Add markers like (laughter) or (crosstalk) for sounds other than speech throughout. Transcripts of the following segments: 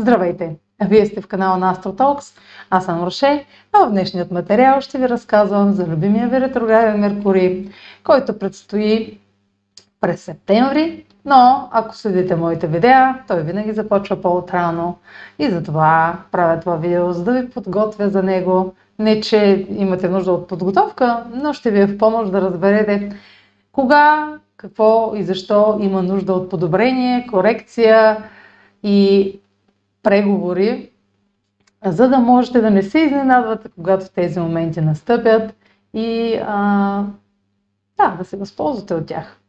Здравейте! Вие сте в канала на AstroTalks, аз съм Роше, а в днешният материал ще ви разказвам за любимия ви ретрограден Меркурий, който предстои през септември, но ако следите моите видеа, той винаги започва по-отрано и затова правя това видео, за да ви подготвя за него. Не, че имате нужда от подготовка, но ще ви е в помощ да разберете кога, какво и защо има нужда от подобрение, корекция и преговори, за да можете да не се изненадвате, когато тези моменти настъпят и а, да, да се възползвате от тях.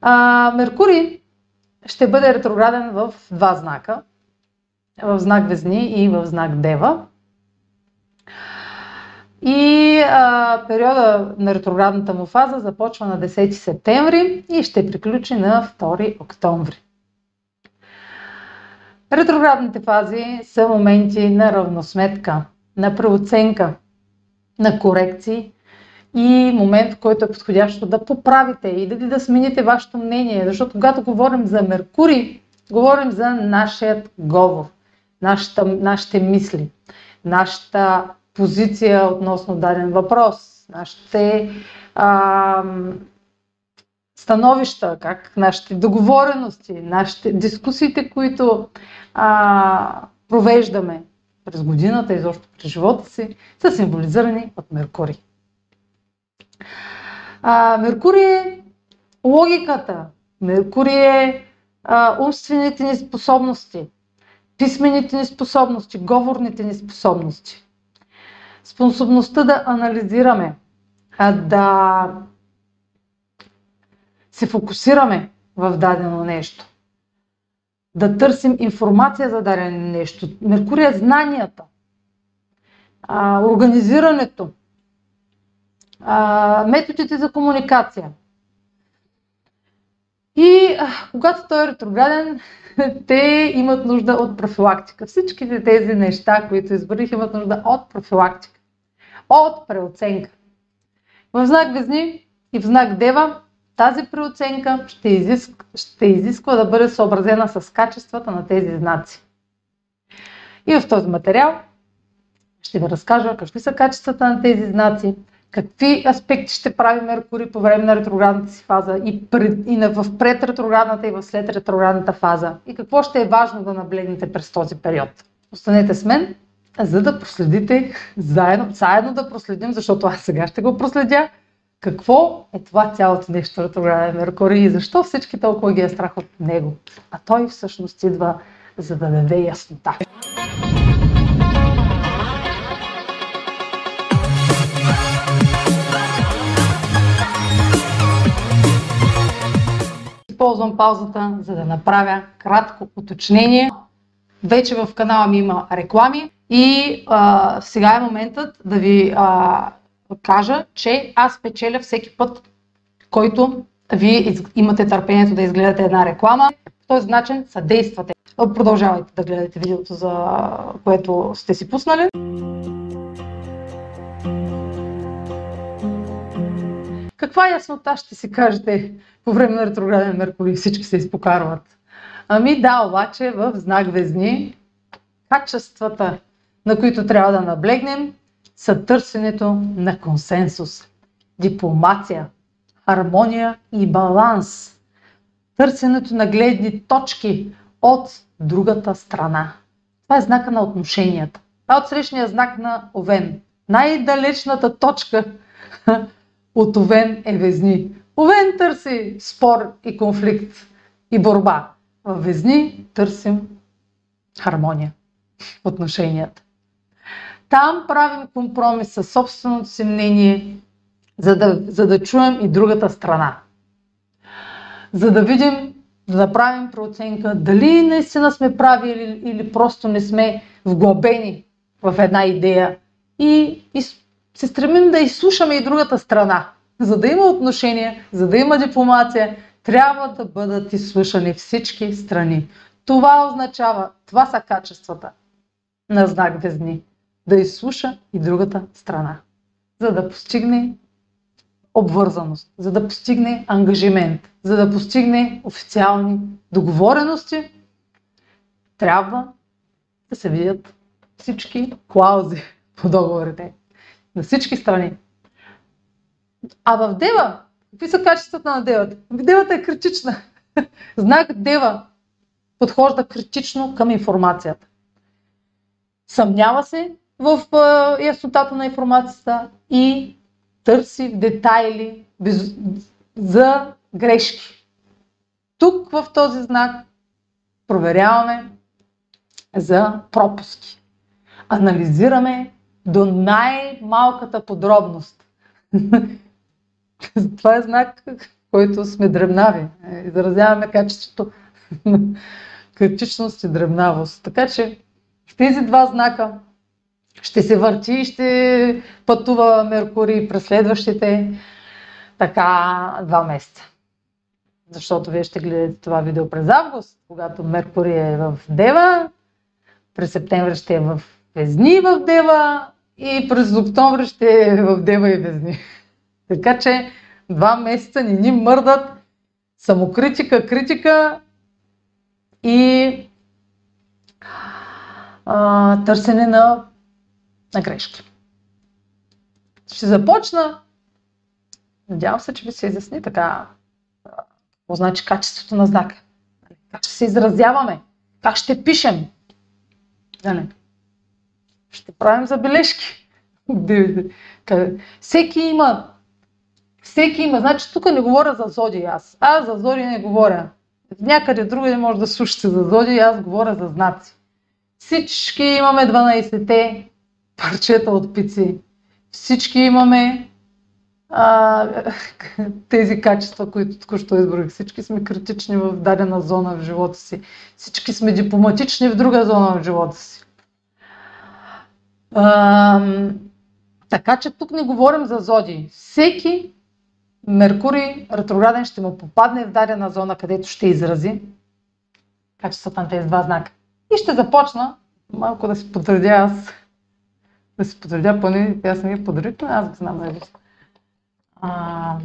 А, Меркурий ще бъде ретрограден в два знака. В знак Везни и в знак Дева. И а, периода на ретроградната му фаза започва на 10 септември и ще приключи на 2 октомври. Ретроградните фази са моменти на равносметка, на преоценка, на корекции и момент, в който е подходящо да поправите и да, да смените вашето мнение. Защото когато говорим за Меркурий, говорим за нашият говор, нашата, нашите мисли, нашата позиция относно даден въпрос, нашите а, становища, как нашите договорености, нашите дискусиите, които а, провеждаме през годината, изобщо през живота си, са символизирани от Меркурий. А, Меркурий е логиката, Меркурий е а, умствените ни способности, писмените ни способности, говорните ни способности. Способността да анализираме, а, да се фокусираме в дадено нещо. Да търсим информация за дадено нещо. Меркурий е знанията, а, организирането, а, методите за комуникация. И а, когато той е ретрограден, (laughs) те имат нужда от профилактика. Всичките тези неща, които изборих, имат нужда от профилактика, от преоценка. В знак Везни и в знак Дева тази преоценка ще изисква, ще изисква да бъде съобразена с качествата на тези знаци. И в този материал ще ви разкажа какви са качествата на тези знаци, какви аспекти ще прави Меркурий по време на ретроградната си фаза и, пред, и в предретроградната и в след ретроградната фаза и какво ще е важно да наблегнете през този период. Останете с мен, за да проследите заедно, заедно да проследим, защото аз сега ще го проследя какво е това цялото нещо ретрограден Меркурий и защо всички толкова ги е страх от него. А той всъщност идва за да даде яснота. Използвам паузата, за да направя кратко уточнение. Вече в канала ми има реклами и а, сега е моментът да ви а, кажа, че аз печеля всеки път, който вие имате търпението да изгледате една реклама. По този начин съдействате. Продължавайте да гледате видеото, за което сте си пуснали. Каква яснота ще си кажете по време на ретрограден Меркурий? Всички се изпокарват. Ами да, обаче в знак Везни качествата, на които трябва да наблегнем, са търсенето на консенсус, дипломация, хармония и баланс, търсенето на гледни точки от другата страна. Това е знака на отношенията. Това е отсрещния знак на Овен. Най-далечната точка (laughs) от Овен е Везни. Овен търси спор и конфликт и борба. В Везни търсим хармония в отношенията. Там правим компромис със собственото си мнение, за да, за да чуем и другата страна. За да видим, да направим прооценка дали наистина сме прави или, или просто не сме вглъбени в една идея и, и се стремим да изслушаме и другата страна. За да има отношение, за да има дипломация, трябва да бъдат изслушани всички страни. Това означава, това са качествата на знак Везни да изслуша и другата страна, за да постигне обвързаност, за да постигне ангажимент, за да постигне официални договорености, трябва да се видят всички клаузи (laughs) по договорите. На всички страни. А в Дева, какви са качествата на Девата? Ами девата е критична. (laughs) Знак Дева подхожда критично към информацията. Съмнява се в яснотата на информацията и търси в детайли без, за грешки. Тук в този знак проверяваме за пропуски. Анализираме до най-малката подробност. (laughs) Това е знак, който сме дребнави. Изразяваме качеството критичност и дребнавост. Така че в тези два знака ще се върти и ще пътува Меркурий през следващите така два месеца. Защото вие ще гледате това видео през август, когато Меркурий е в Дева, през септември ще е в Везни в Дева и през октомври ще е в Дева и Везни. Така че два месеца ни ни мърдат самокритика, критика и а, търсене на, на грешки. Ще започна. Надявам се, че ви се изясни така какво значи качеството на знака. Как ще се изразяваме? Как ще пишем? Дали? Ще правим забележки. (laughs) Всеки има. Всеки има. Значи тук не говоря за зоди аз. Аз за зоди не говоря. Някъде другаде може да слушате за зоди, аз говоря за знаци. Всички имаме 12-те парчета от пици. Всички имаме а, тези качества, които току-що изборих. Всички сме критични в дадена зона в живота си. Всички сме дипломатични в друга зона в живота си. А, така че тук не говорим за зоди. Всеки Меркурий ретрограден ще му попадне в дадена зона, където ще изрази качествата на тези два знака. И ще започна малко да си подредя аз. Да си подредя поне, аз не ги подредя, аз ги знам нали? А,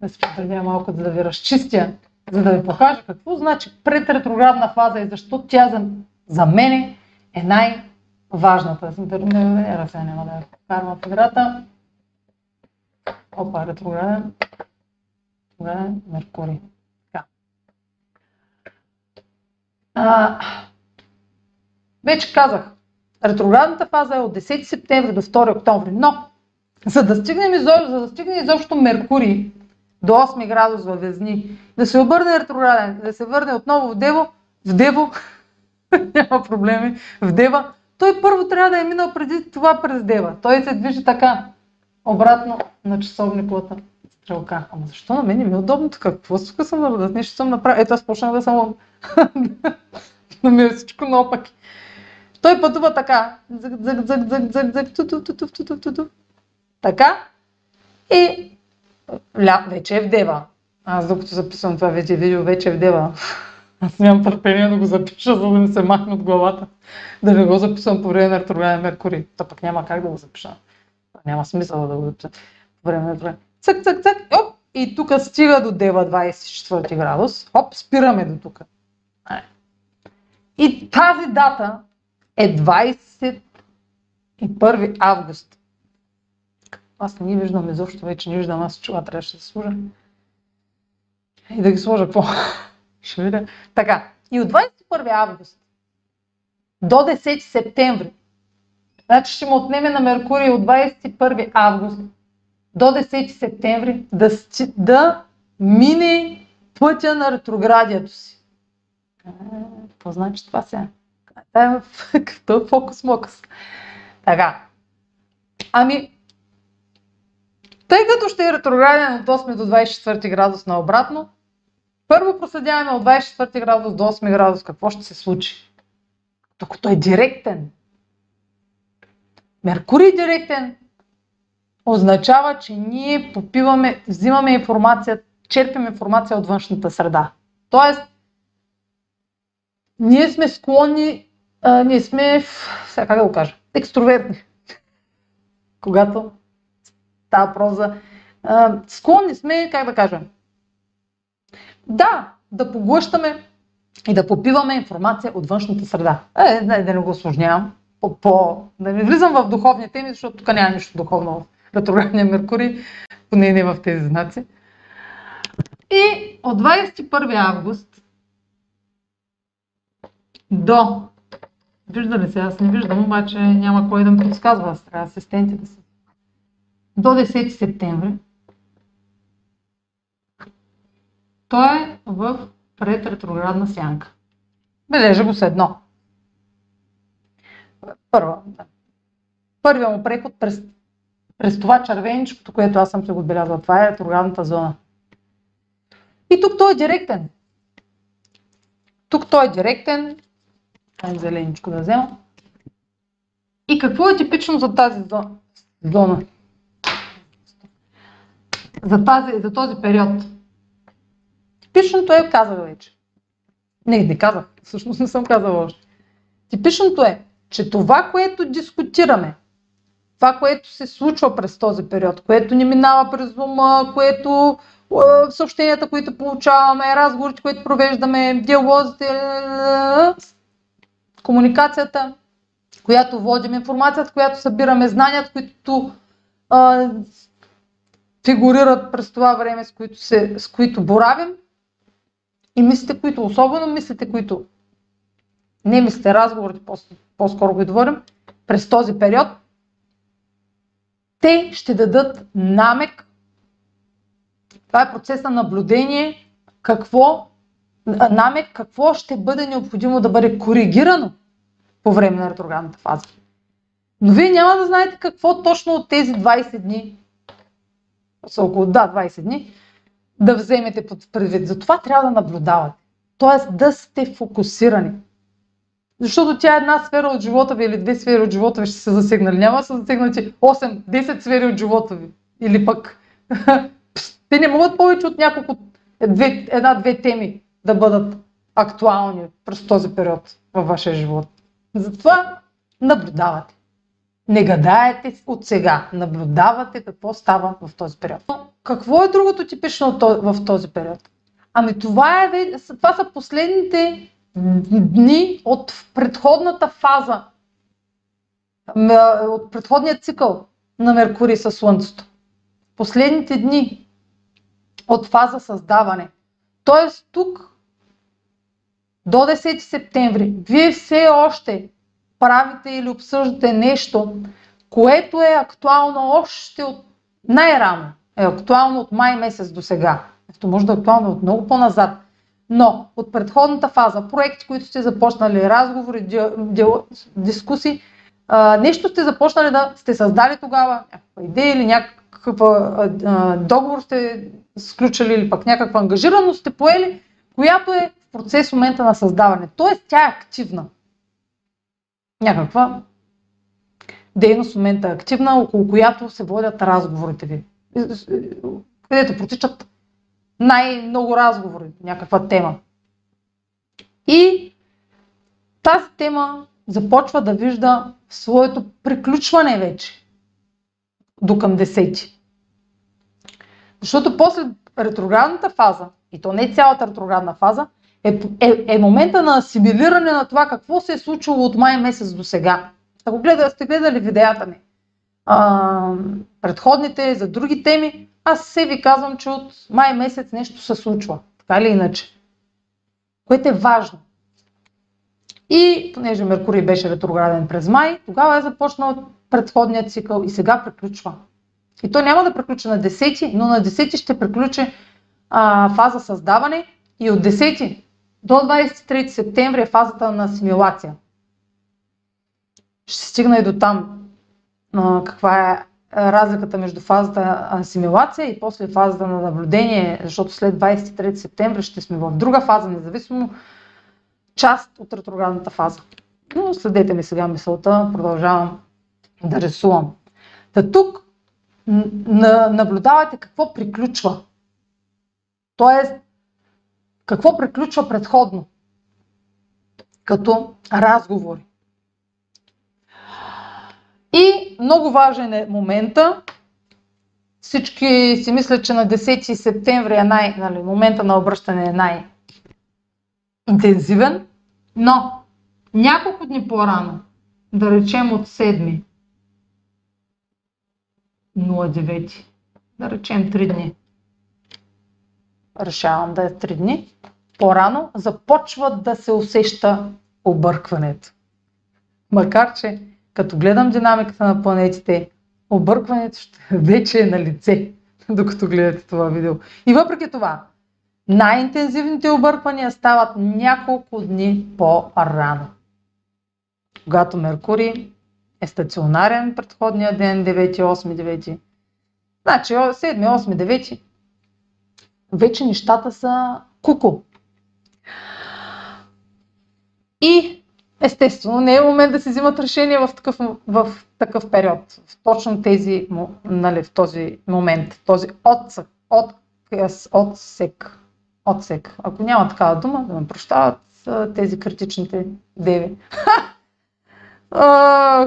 да си подредя малко, за да ви разчистя, за да ви покажа какво значи предретроградна фаза и защо тя за, за мен е най-важната. Не, не, не, няма да я вкарвам в играта. Опа, ретрограден. Ретрограден Меркурий. А, вече казах, ретроградната фаза е от 10 септември до 2 октомври, но за да стигнем изобщо, за да стигне изобщо Меркурий до 8 градус във Везни, да се обърне ретрограден, да се върне отново в Дево, в Дево, (laughs) няма проблеми, в Дева, той първо трябва да е минал преди това през Дева. Той се движи така обратно на часовниковата стрелка. Ама защо на мен ми е удобно така? Какво тук съм да нещо съм направил? Ето аз почнах да съм (laughs) да ми е всичко наопаки. Той пътува така. Зък, зък, зък, зък, зък, зък, ту, ту, ту, ту, ту, ту, Така. И ля, вече е в Дева. Аз докато записвам това вече видео, вече е в Дева. (laughs) Аз нямам търпение да го запиша, за да не се махне от главата. Да не го записвам по време на ретрограден Меркурий. То пък няма как да го запиша. Няма смисъл да го запиша по време на това. Цък, цък, цък, оп, и тук стига до Дева 24 градус. Хоп, спираме до тук. И тази дата е 21 август. Аз не ги виждам изобщо, вече не виждам, аз чува, трябваше да служа. И да ги сложа какво? (laughs) Ще видя. Така, и от 21 август до 10 септември Значи ще му отнеме на Меркурий от 21 август до 10 септември да, да мине пътя на ретроградието си. Какво значи това сега? Това е (laughs) фокус-мокус. Така. Ами, тъй като ще е ретрограден от 8 до 24 градус на обратно, първо проследяваме от 24 градус до 8 градус какво ще се случи. Докато е директен, Меркурий директен означава, че ние попиваме, взимаме информация, черпим информация от външната среда. Тоест, ние сме склонни, а, ние сме, сега как да го кажа, екстровертни. Когато става проза, склонни сме, как да кажа, да, да поглъщаме и да попиваме информация от външната среда. Е, да, да не го осложнявам, по, по, да не влизам в духовни теми, защото тук няма нищо духовно в ретроградния Меркурий, поне не в тези знаци. И от 21 август до... Вижда ли се? Аз не виждам, обаче няма кой да ми подсказва. Аз трябва асистенти да са. До 10 септември той е в предретроградна сянка. Бележа го с едно. Първа. Първият му преход през, през това червеничкото, което аз съм се го отбелязала. Това е ретроградната зона. И тук той е директен. Тук той е директен. Зеленичко да взема. И какво е типично за тази зона? За, тази, за този период. Типичното е, казах вече. Не, не казах. Всъщност не съм казала още. Типичното е, че това, което дискутираме, това, което се случва през този период, което ни минава през ума, което съобщенията, които получаваме, разговорите, които провеждаме, диалозите, комуникацията, която водим, информацията, която събираме, знанията, които а, фигурират през това време, с които, се, с които боравим. И мислите, които, особено мислите, които не мислите, разговорите, по-скоро го говорим, през този период, те ще дадат намек. Това е процес на наблюдение, какво, намек какво ще бъде необходимо да бъде коригирано по време на ретроградната фаза. Но вие няма да знаете какво точно от тези 20 дни, са около да, 20 дни, да вземете под предвид. Затова трябва да наблюдавате. Тоест да сте фокусирани. Защото тя е една сфера от живота ви или две сфери от живота ви ще се засегнали. Няма да са засегнати 8-10 сфери от живота ви. Или пък (laughs) Те не могат повече от няколко, една-две теми да бъдат актуални през този период във вашия живот. Затова наблюдавате. Не гадаете от сега. Наблюдавате какво става в този период. Какво е другото типично в този период? Ами това, е, това са последните дни от предходната фаза, от предходния цикъл на Меркурий със Слънцето. Последните дни от фаза създаване. Тоест тук до 10 септември вие все още правите или обсъждате нещо, което е актуално още от най-рано. Е актуално от май месец до сега. То може да е актуално от много по-назад. Но от предходната фаза, проекти, които сте започнали, разговори, ди, ди, дискусии, а, нещо сте започнали да сте създали тогава, някаква идея или някакъв договор сте сключили или пък някаква ангажираност сте поели, която е процес в момента на създаване. Тоест тя е активна. Някаква дейност в момента е активна, около която се водят разговорите ви. Където протичат най-много разговори, някаква тема. И тази тема започва да вижда своето приключване вече до към десети. Защото после ретроградната фаза, и то не цялата ретроградна фаза, е, е, е момента на асимилиране на това какво се е случило от май месец до сега. Ако гледа, сте гледали видеята ми, а, предходните за други теми, аз се ви казвам, че от май месец нещо се случва. Така или иначе. Което е важно. И понеже Меркурий беше ретрограден през май, тогава е започнал предходният цикъл и сега приключва. И то няма да приключи на 10, но на 10 ще приключи а, фаза създаване и от 10 до 23 септември е фазата на асимилация. Ще стигна и до там каква е разликата между фазата асимилация и после фазата на наблюдение, защото след 23 септември ще сме в друга фаза, независимо част от ретроградната фаза. Но следете ми сега мисълта, продължавам да рисувам. Та тук наблюдавайте какво приключва. Тоест, какво приключва предходно, като разговори. И много важен е момента. Всички си мислят, че на 10 септември е най, нали, момента на обръщане е най, интензивен, но няколко дни по-рано, да речем от 7 09, да речем 3 дни, решавам да е 3 дни, по-рано започва да се усеща объркването. Макар, че като гледам динамиката на планетите, объркването ще вече е на лице, докато гледате това видео. И въпреки това, най-интензивните обърквания стават няколко дни по-рано. Когато Меркурий е стационарен предходния ден, 9, 8, 9. Значи 7, 8, 9. Вече нещата са куко. И естествено не е момент да се взимат решения в такъв, в такъв период, в точно тези, нали, в този момент, този отсек, от, отсек, отсек. Ако няма такава дума, да ме прощават тези критичните деви.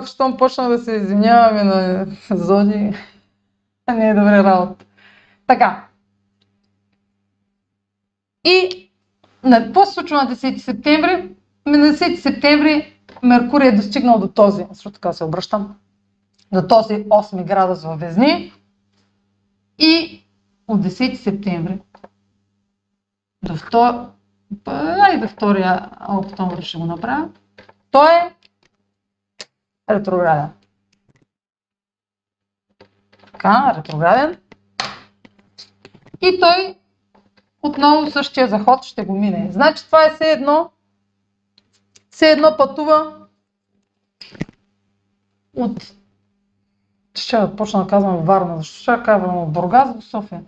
щом почна да се извиняваме на Зоди, (laughs) не е добре работа. Така. И какво се случва на 10 септември? На 10 септември Меркурий е достигнал до този, защото така се обръщам, до този 8 градус във Везни и от 10 септември до 2, до 2 октомври ще го направя. Той е ретрограден. Така, ретрограден. И той отново същия заход ще го мине. Значи това е все едно, все едно пътува от ще почна да казвам Варна, защо ще казвам от Бургас до София?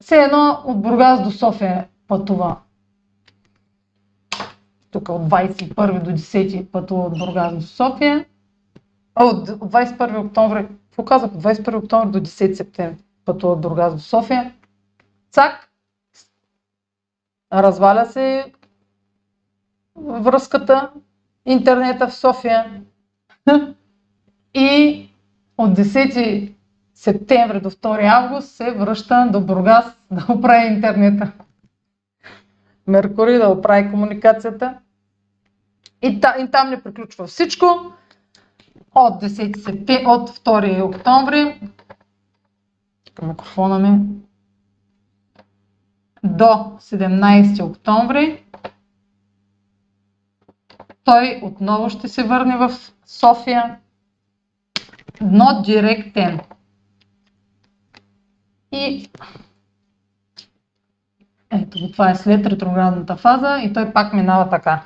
Все едно от Бургас до София пътува. Тук от 21 до 10 пътува от Бургас до София. А, от 21 октомври, какво казах? От 21 октомври до 10 септември пътува от Бургас до София. Цак, разваля се връзката, интернета в София. И от 10 септември до 2 август се връща до Бургас (laughs) да оправи интернета. Меркурий да оправи комуникацията. И, та, и там не приключва всичко. От 10 септември, от 2 октомври, към микрофона ми, до 17 октомври, той отново ще се върне в София, но директен. И ето, това е след ретроградната фаза и той пак минава така.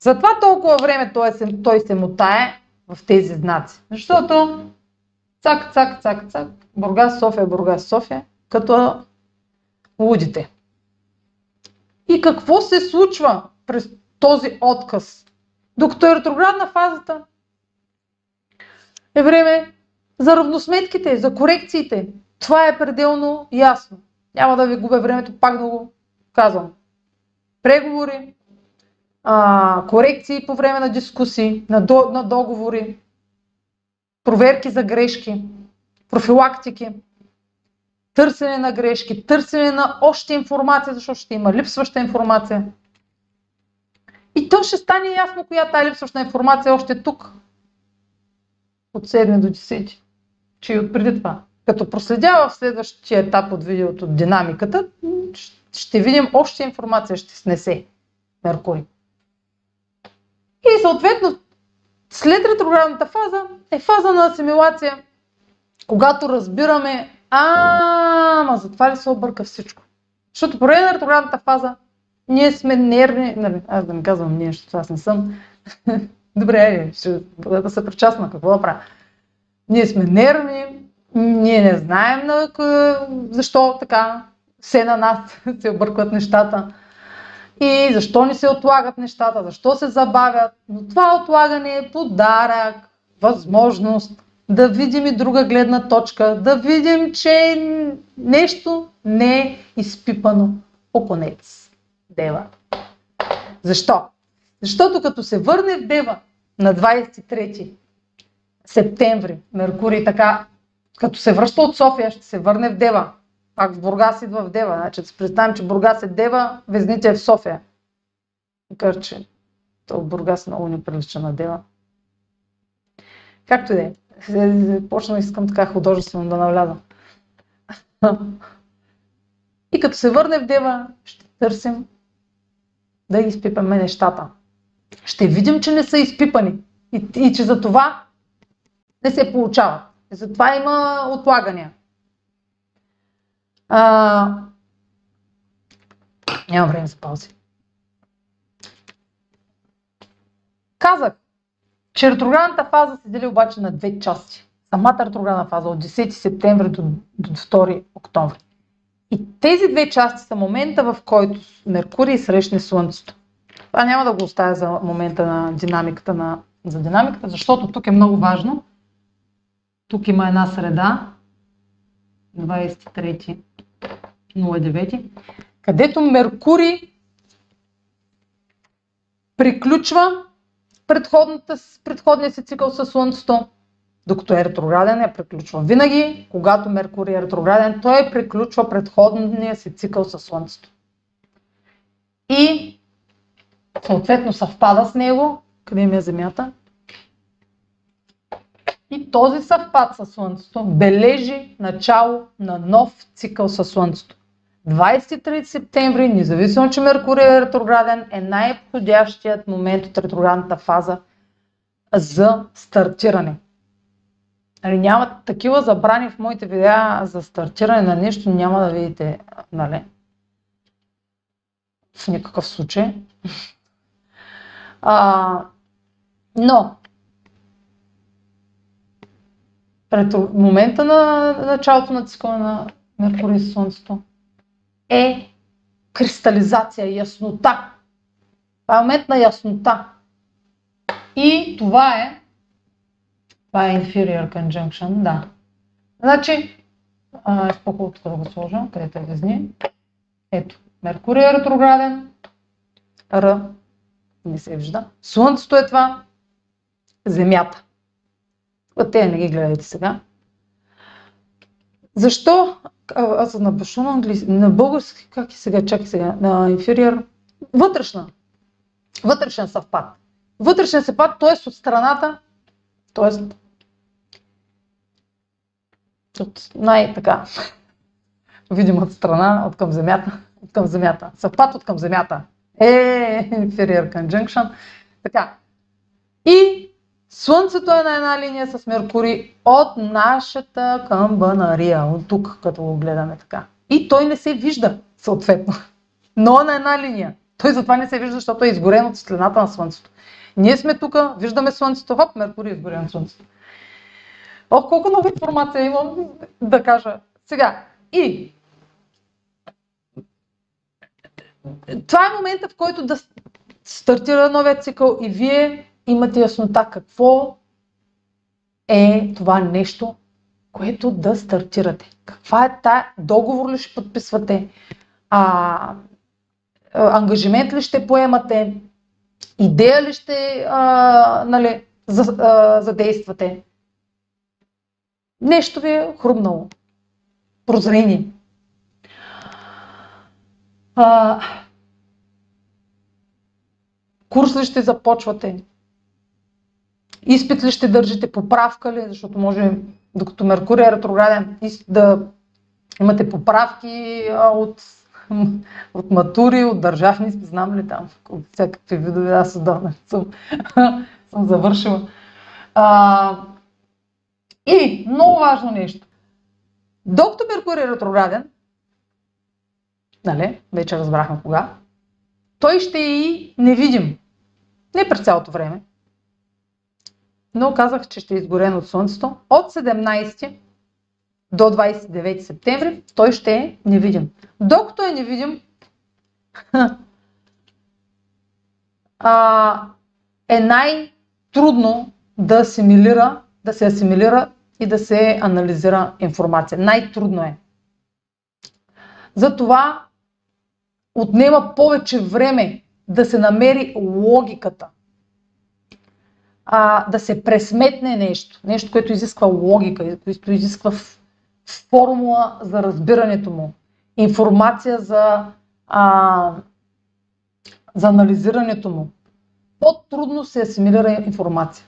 Затова толкова време той се, той се мутае в тези знаци. Защото цак, цак, цак, цак, Бургас, София, Бургас, София, като лудите. И какво се случва през този отказ? Докато е ретроградна фазата, е време за равносметките, за корекциите. Това е пределно ясно. Няма да ви губя времето, пак да го казвам. Преговори, а, корекции по време на дискусии, на, до, на договори, проверки за грешки, профилактики, търсене на грешки, търсене на още информация, защото ще има липсваща информация. И то ще стане ясно коя тази липсваща информация още тук. От 7 до 10. Че и от преди това. Като проследява в следващия етап от видеото динамиката, ще видим още информация, ще снесе Меркурий. И съответно, след ретроградната фаза е фаза на асимилация, когато разбираме, а, ма затова ли се обърка всичко? Защото по време на ретроградната фаза ние сме нервни, нали, аз да не казвам ние, защото аз не съм. (laughs) Добре, ще бъда да се причастна, какво да правя? Ние сме нервни, ние не знаем на, защо така все на нас (laughs) се объркват нещата и защо ни се отлагат нещата, защо се забавят. Но това отлагане е подарък, възможност да видим и друга гледна точка, да видим, че нещо не е изпипано по конец. Дева. Защо? Защото като се върне в Дева на 23 септември, Меркурий така, като се връща от София, ще се върне в Дева. Пак в Бургас идва в Дева. Значи, да си представим, че Бургас е Дева, Везните е в София. Макар, че то Бургас много не прилича на Дева. Както и да е. Почна искам така художествено да навляза. (laughs) И като се върне в Дева, ще търсим да изпипаме нещата. Ще видим, че не са изпипани и, и че за това не се получават. Затова има отлагания. А... Няма време за паузи. Казах, че ретроградната фаза се дели обаче на две части. Самата ретроградна фаза от 10 септември до, до 2 октомври. И тези две части са момента, в който Меркурий срещне Слънцето. Това няма да го оставя за момента на динамиката, на, за динамиката, защото тук е много важно. Тук има една среда, 23.09, където Меркурий приключва предходния си цикъл със Слънцето, докато е ретрограден, е приключва винаги. Когато Меркурий е ретрограден, той приключва предходния си цикъл със Слънцето. И съответно съвпада с него. Къде ми е Земята? И този съвпад със Слънцето бележи начало на нов цикъл със Слънцето. 23 септември, независимо, че Меркурий е ретрограден, е най-подходящият момент от ретроградната фаза за стартиране. Нали, няма такива забрани в моите видеа за стартиране на нещо, няма да видите, нали? В никакъв случай. А, но, пред момента на началото на цикъла на Меркурий и Слънцето е кристализация, яснота. Това е момент на яснота. И това е това е inferior conjunction, да. Значи, а, по тук да го сложа, където е везни. Ето, Меркурий е ретрограден, Р не се вижда. Слънцето е това, Земята. Те не ги гледайте сега. Защо? Аз на башу на английски, на български, как е сега, чакай сега, на инфериор. Вътрешна. Вътрешен съвпад. Вътрешен съвпад, т.е. от страната, т.е. от най-така (laughs) видимата страна, от към земята, от към земята. Съвпад от към земята. Е, inferior conjunction. Така. И Слънцето е на една линия с Меркурий от нашата камбанария, от тук, като го гледаме така. И той не се вижда, съответно, но е на една линия. Той затова не се вижда, защото е изгорен от светлината на Слънцето. Ние сме тук, виждаме Слънцето, хоп, Меркурий е изгорен от Слънцето. Ох, колко много информация имам да кажа. Сега, и това е момента, в който да стартира новия цикъл и вие имате яснота какво е това нещо, което да стартирате. Каква е тая договор ли ще подписвате, а, ангажимент ли ще поемате, идея ли ще а, нали, за, а, задействате. Нещо ви е хрумнало. Прозрение. А, курс ли ще започвате? Изпит ли ще държите? Поправка ли? Защото може, докато Меркурий е ретрограден, да имате поправки от, (laughs) от матури, от държавни, знам ли там, от всякакви видове, аз отдавна съм, (laughs) съм завършила. А, и много важно нещо. Докато Меркурий е ретрограден, нали, вече разбрахме кога, той ще е и невидим. Не през цялото време. Но казах, че ще е изгорен от Слънцето. От 17 до 29 септември той ще е невидим. Докато е невидим, (laughs) а, е най-трудно да асимилира, да се асимилира и да се анализира информация. Най-трудно е. Затова отнема повече време да се намери логиката. А, да се пресметне нещо. Нещо, което изисква логика, което изисква формула за разбирането му, информация за, а, за анализирането му. По-трудно се асимилира информация.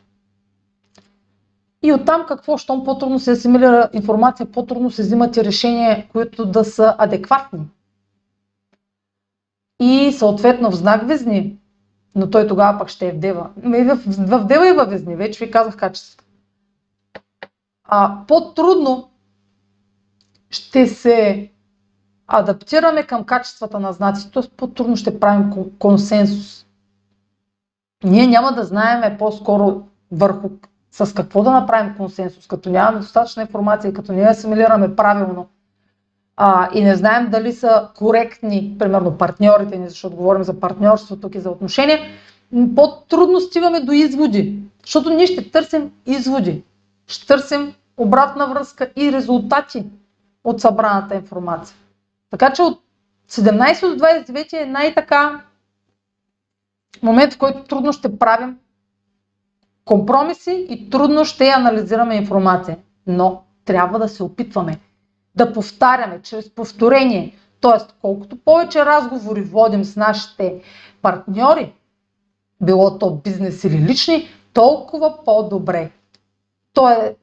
И оттам какво, щом по-трудно се асимилира информация, по-трудно се взимат и решения, които да са адекватни. И съответно в знак Везни, но той тогава пък ще е в Дева. Ами в, в, Дева и във Везни, вече ви казах качеството. А, по-трудно ще се адаптираме към качествата на знаците, т.е. по-трудно ще правим консенсус. Ние няма да знаеме по-скоро върху с какво да направим консенсус, като нямаме достатъчна информация, като не асимилираме правилно а, и не знаем дали са коректни, примерно партньорите ни, защото говорим за партньорство тук и за отношения, по-трудно стигаме до изводи, защото ние ще търсим изводи, ще търсим обратна връзка и резултати от събраната информация. Така че от 17 до 29 е най-така момент, в който трудно ще правим компромиси и трудно ще анализираме информация. Но трябва да се опитваме да повтаряме чрез повторение. Тоест, колкото повече разговори водим с нашите партньори, било то бизнес или лични, толкова по-добре. То е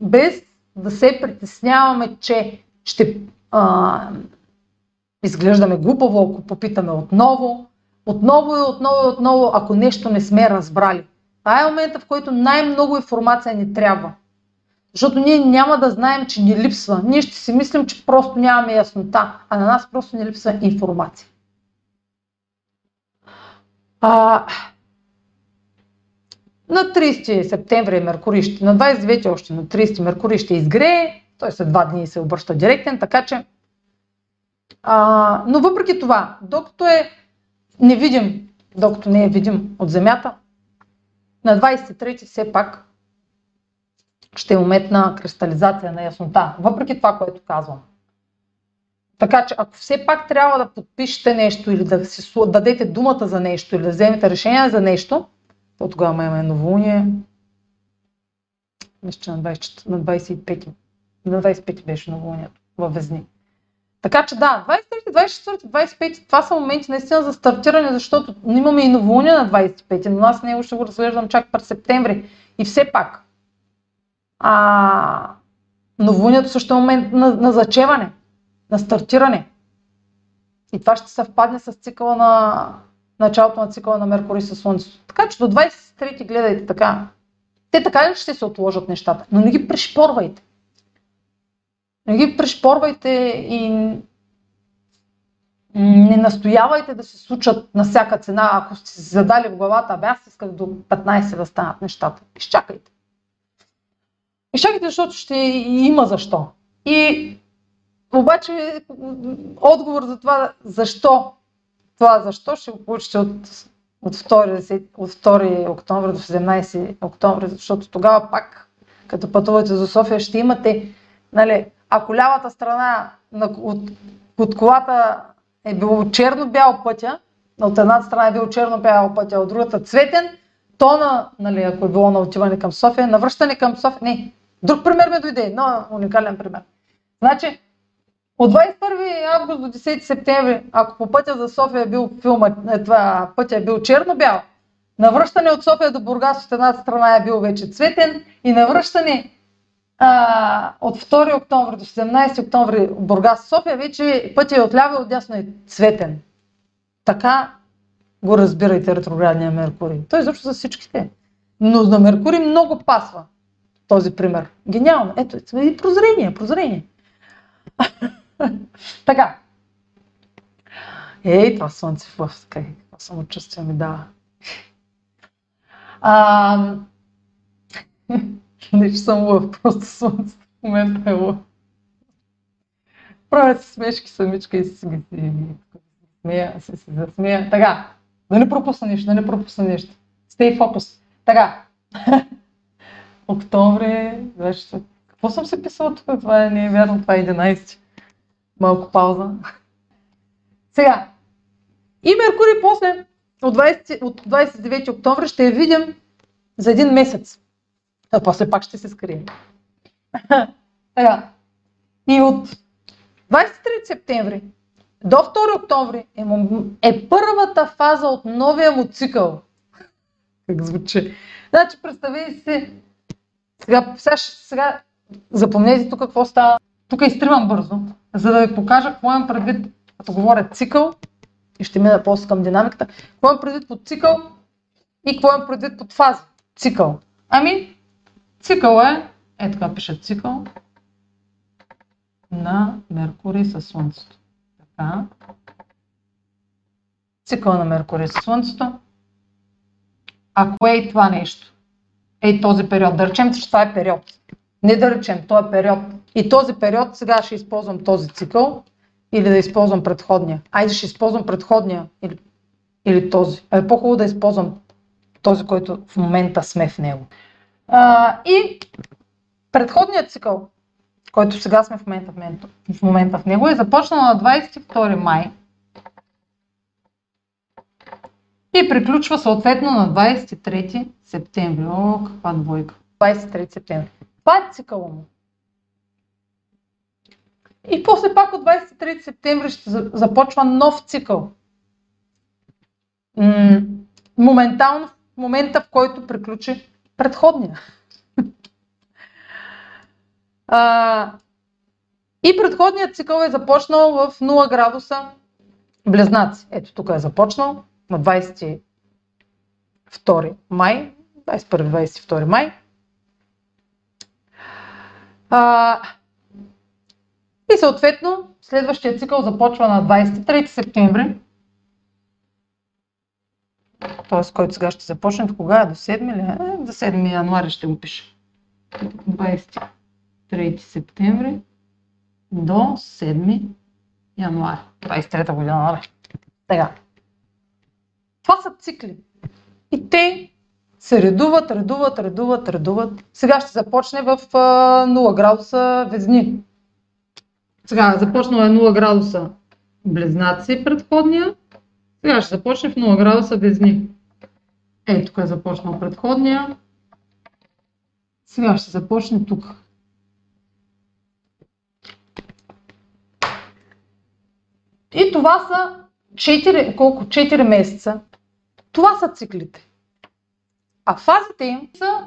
без да се притесняваме, че ще а, изглеждаме глупаво, ако попитаме отново, отново и отново и отново, ако нещо не сме разбрали. Това е момента, в който най-много информация ни трябва. Защото ние няма да знаем, че ни липсва. Ние ще си мислим, че просто нямаме яснота, а на нас просто ни липсва информация. А, на 30 септември Меркурий ще, на 29 още, на 30 Меркурий ще изгрее, той след два дни се обръща директен, така че а, но въпреки това, докато е невидим, докато не е видим от Земята, на 23 все пак ще е уметна кристализация на яснота, въпреки това, което казвам. Така че ако все пак трябва да подпишете нещо или да си дадете думата за нещо или да вземете решение за нещо, то тогава имаме новолуние. Мисля, че на, 20, на 25 на 25 беше новолунието във Везни. Така че да, 23, 24, 25, това са моменти наистина за стартиране, защото имаме и новолуния на 25, но аз него ще го разглеждам чак през септември. И все пак, а, новолунието също е момент на, на зачеване, на стартиране. И това ще съвпадне с цикъла на началото на цикъла на Меркурий със Слънцето. Така че до 23 гледайте така. Те така ли ще се отложат нещата, но не ги пришпорвайте. Не ги пришпорвайте и не настоявайте да се случат на всяка цена, ако сте си задали в главата, абе аз исках до 15 да станат нещата. Изчакайте. Изчакайте, защото ще има защо. И обаче отговор за това защо, това защо ще го получите от, от, 2, от 2 октомври до 17 октомври, защото тогава пак, като пътувате за София, ще имате, нали, ако лявата страна на, от, от колата е било черно-бял пътя, от едната страна е бил черно-бял пътя, от другата цветен, то на, нали, ако е било на отиване към София, на връщане към София, не, Друг пример ме дойде, но уникален пример. Значи, от 21 август до 10 септември, ако по пътя за София е бил филма, е, това пътя е бил черно-бял, навръщане от София до Бургас от едната страна е бил вече цветен и навръщане а, от 2 октомври до 17 октомври Бургас София вече пътя е отляво и отдясно е цветен. Така го разбирайте ретроградния Меркурий. Той изобщо за всичките. Но на Меркурий много пасва този пример. Гениално. Ето, и прозрение, прозрение. (laughs) така. Ей, това слънце в лъв, какво самочувствие ми дава. А, (laughs) не, че съм лъв, просто слънце в момента е лъв. Правя си смешки самичка и си смея, си се засмея. Така, да не пропусна нищо, да не пропусна нищо. Stay focus. Така (laughs) октомври, вече... Какво съм се писала тук? Това е, не е вярно, това е 11. Малко пауза. Сега. И Меркурий после от, 20, от 29 октомври ще я видим за един месец. А после пак ще се скрие. Сега, (laughs) и от 23 септември до 2 октомври е, е първата фаза от новия му цикъл. (laughs) Как звучи? Значи, представи си, сега, сега, сега запомнете тук какво става. Тук изтривам бързо, за да ви покажа какво имам предвид, като говоря цикъл, и ще мина после към динамиката. Какво имам предвид под цикъл и какво имам предвид под фаза. Цикъл. Ами, цикъл е, е така пише цикъл, на Меркурий със Слънцето. Така. Цикъл на Меркурий със Слънцето. А кое е това нещо? Ей този период. Да речем, че това е период. Не да речем, това е период. И този период, сега ще използвам този цикъл или да използвам предходния. Айде ще използвам предходния или, или този. А е по-хубаво да използвам този, който в момента сме в него. А, и предходният цикъл, който сега сме в момента в, момента, в момента в него, е започнал на 22 май и приключва съответно на 23 септември. О, каква двойка. 23 септември. Цикъла му. И после пак от 23 септември ще започва нов цикъл. Моментално, в момента в който приключи предходния. (laughs) И предходният цикъл е започнал в 0 градуса Близнаци. Ето тук е започнал на 22 май, 21-22 май. А, и съответно следващия цикъл започва на 23 септември. Т.е. който сега ще започне, кога е? До 7 или? Е, до 7 януари ще го пиша. 20. 3 септември до 7 януари 23 година, нали? Сега. Това са цикли. И те се редуват, редуват, редуват, редуват. Сега ще започне в 0 градуса Везни. Сега започнала е 0 градуса Близнаци предходния. Сега ще започне в 0 градуса Везни. Ей, тук е започнал предходния. Сега ще започне тук. И това са 4, колко? 4 месеца. Това са циклите. А фазите им са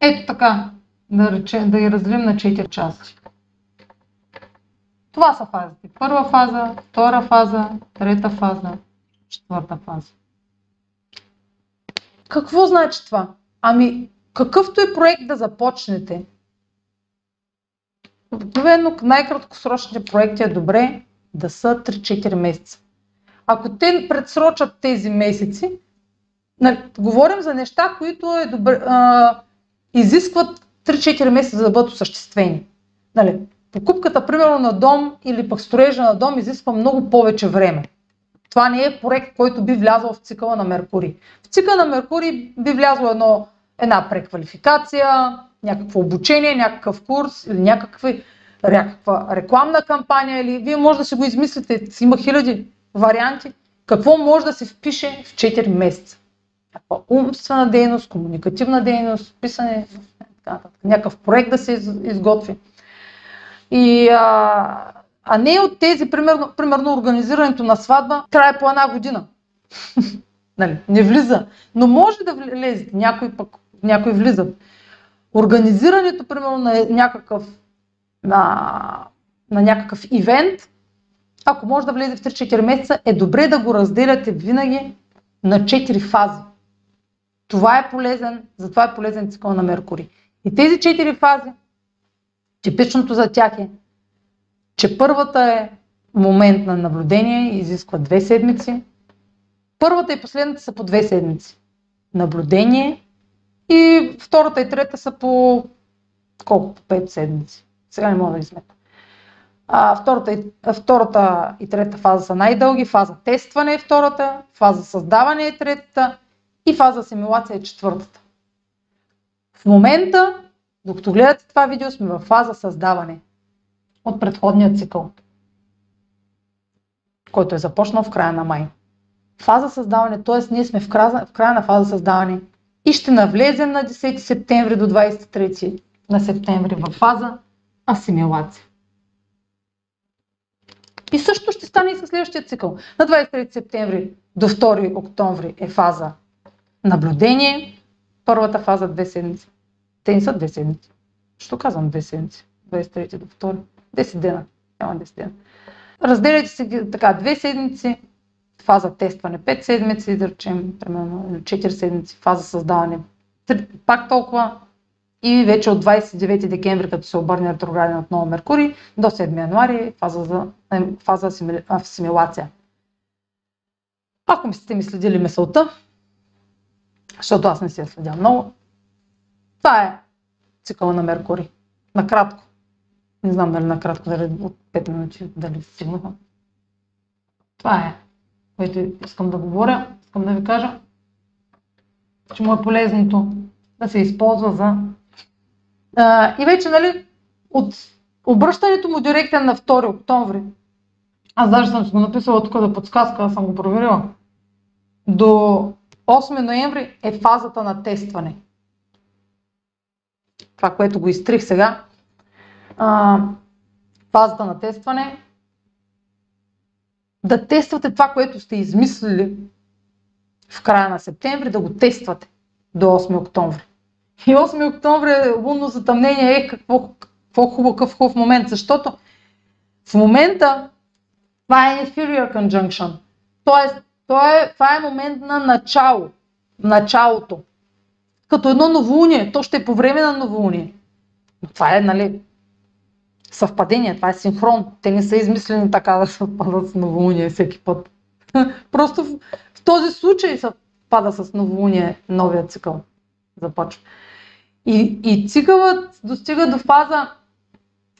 ето така, да, речем, да я разделим на 4 части. Това са фазите. Първа фаза, втора фаза, трета фаза, четвърта фаза. Какво значи това? Ами, какъвто е проект да започнете, обикновено най-краткосрочните проекти е добре да са 3-4 месеца. Ако те предсрочат тези месеци, нали, говорим за неща, които е добър, а, изискват 3-4 месеца да бъдат осъществени. Нали, покупката, примерно, на дом или пък строежа на дом изисква много повече време. Това не е проект, който би влязъл в цикъла на Меркурий. В цикъла на Меркурий би влязло едно, една преквалификация, някакво обучение, някакъв курс или някакви някаква рекламна кампания или вие може да си го измислите, има хиляди варианти, какво може да се впише в 4 месеца. Умствена дейност, комуникативна дейност, писане, някакъв проект да се изготви. И, а, а не от тези, примерно, примерно организирането на сватба, трае по една година. (laughs) нали, не влиза. Но може да влезете, някои пък, някои влизат. Организирането, примерно, на някакъв на, на някакъв ивент, ако може да влезе в 3-4 месеца, е добре да го разделяте винаги на 4 фази. Това е полезен, затова е полезен цикъл на Меркурий. И тези 4 фази, типичното за тях е, че първата е момент на наблюдение, изисква 2 седмици. Първата и последната са по 2 седмици. Наблюдение и втората и трета са по колко? По 5 седмици. Сега не мога да сметна. А, втората, и, втората и трета фаза са най-дълги. Фаза тестване е втората, фаза създаване е третата и фаза асимилация е четвъртата. В момента, докато гледате това видео, сме в фаза създаване от предходния цикъл, който е започнал в края на май. Фаза създаване, т.е. ние сме в края, на фаза създаване и ще навлезем на 10 септември до 23 на септември в фаза асимилация. И също ще стане и със следващия цикъл. На 23 септември до 2 октомври е фаза наблюдение. Първата фаза две седмици. Те не са две седмици. Що казвам две седмици? 23 до 2. 10 дена. Няма 10 дена. Разделяйте се така, две седмици, фаза тестване 5 седмици, да речем, примерно 4 седмици, фаза създаване пак толкова, и вече от 29 декември, като се обърне ретрограден отново Меркурий, до 7 януари фаза, за, фаза асимилация. Ако сте ми следили мисълта, защото аз не си я следя много, това е цикъла на Меркурий. Накратко. Не знам дали накратко, дали от 5 минути, дали стигнаха. Това е, което искам да говоря, искам да ви кажа, че му е полезното да се използва за а, и вече, нали, от обръщането му директен на 2 октомври, аз даже съм си го написала тук да подсказка, аз съм го проверила, до 8 ноември е фазата на тестване. Това, което го изтрих сега. А, фазата на тестване. Да тествате това, което сте измислили в края на септември, да го тествате до 8 октомври. И 8 октомври е лунно затъмнение е какво, какво какъв хубав момент, защото в момента това е inferior conjunction. Тоест, това е, това е момент на начало, началото. Като едно новолуние, то ще е по време на новолуние. Но това е, нали, съвпадение, това е синхрон. Те не са измислени така да съвпадат с новолуние всеки път. (laughs) Просто в, в този случай съвпада с новолуние новия цикъл. Започва. И, и цикълът достига до фаза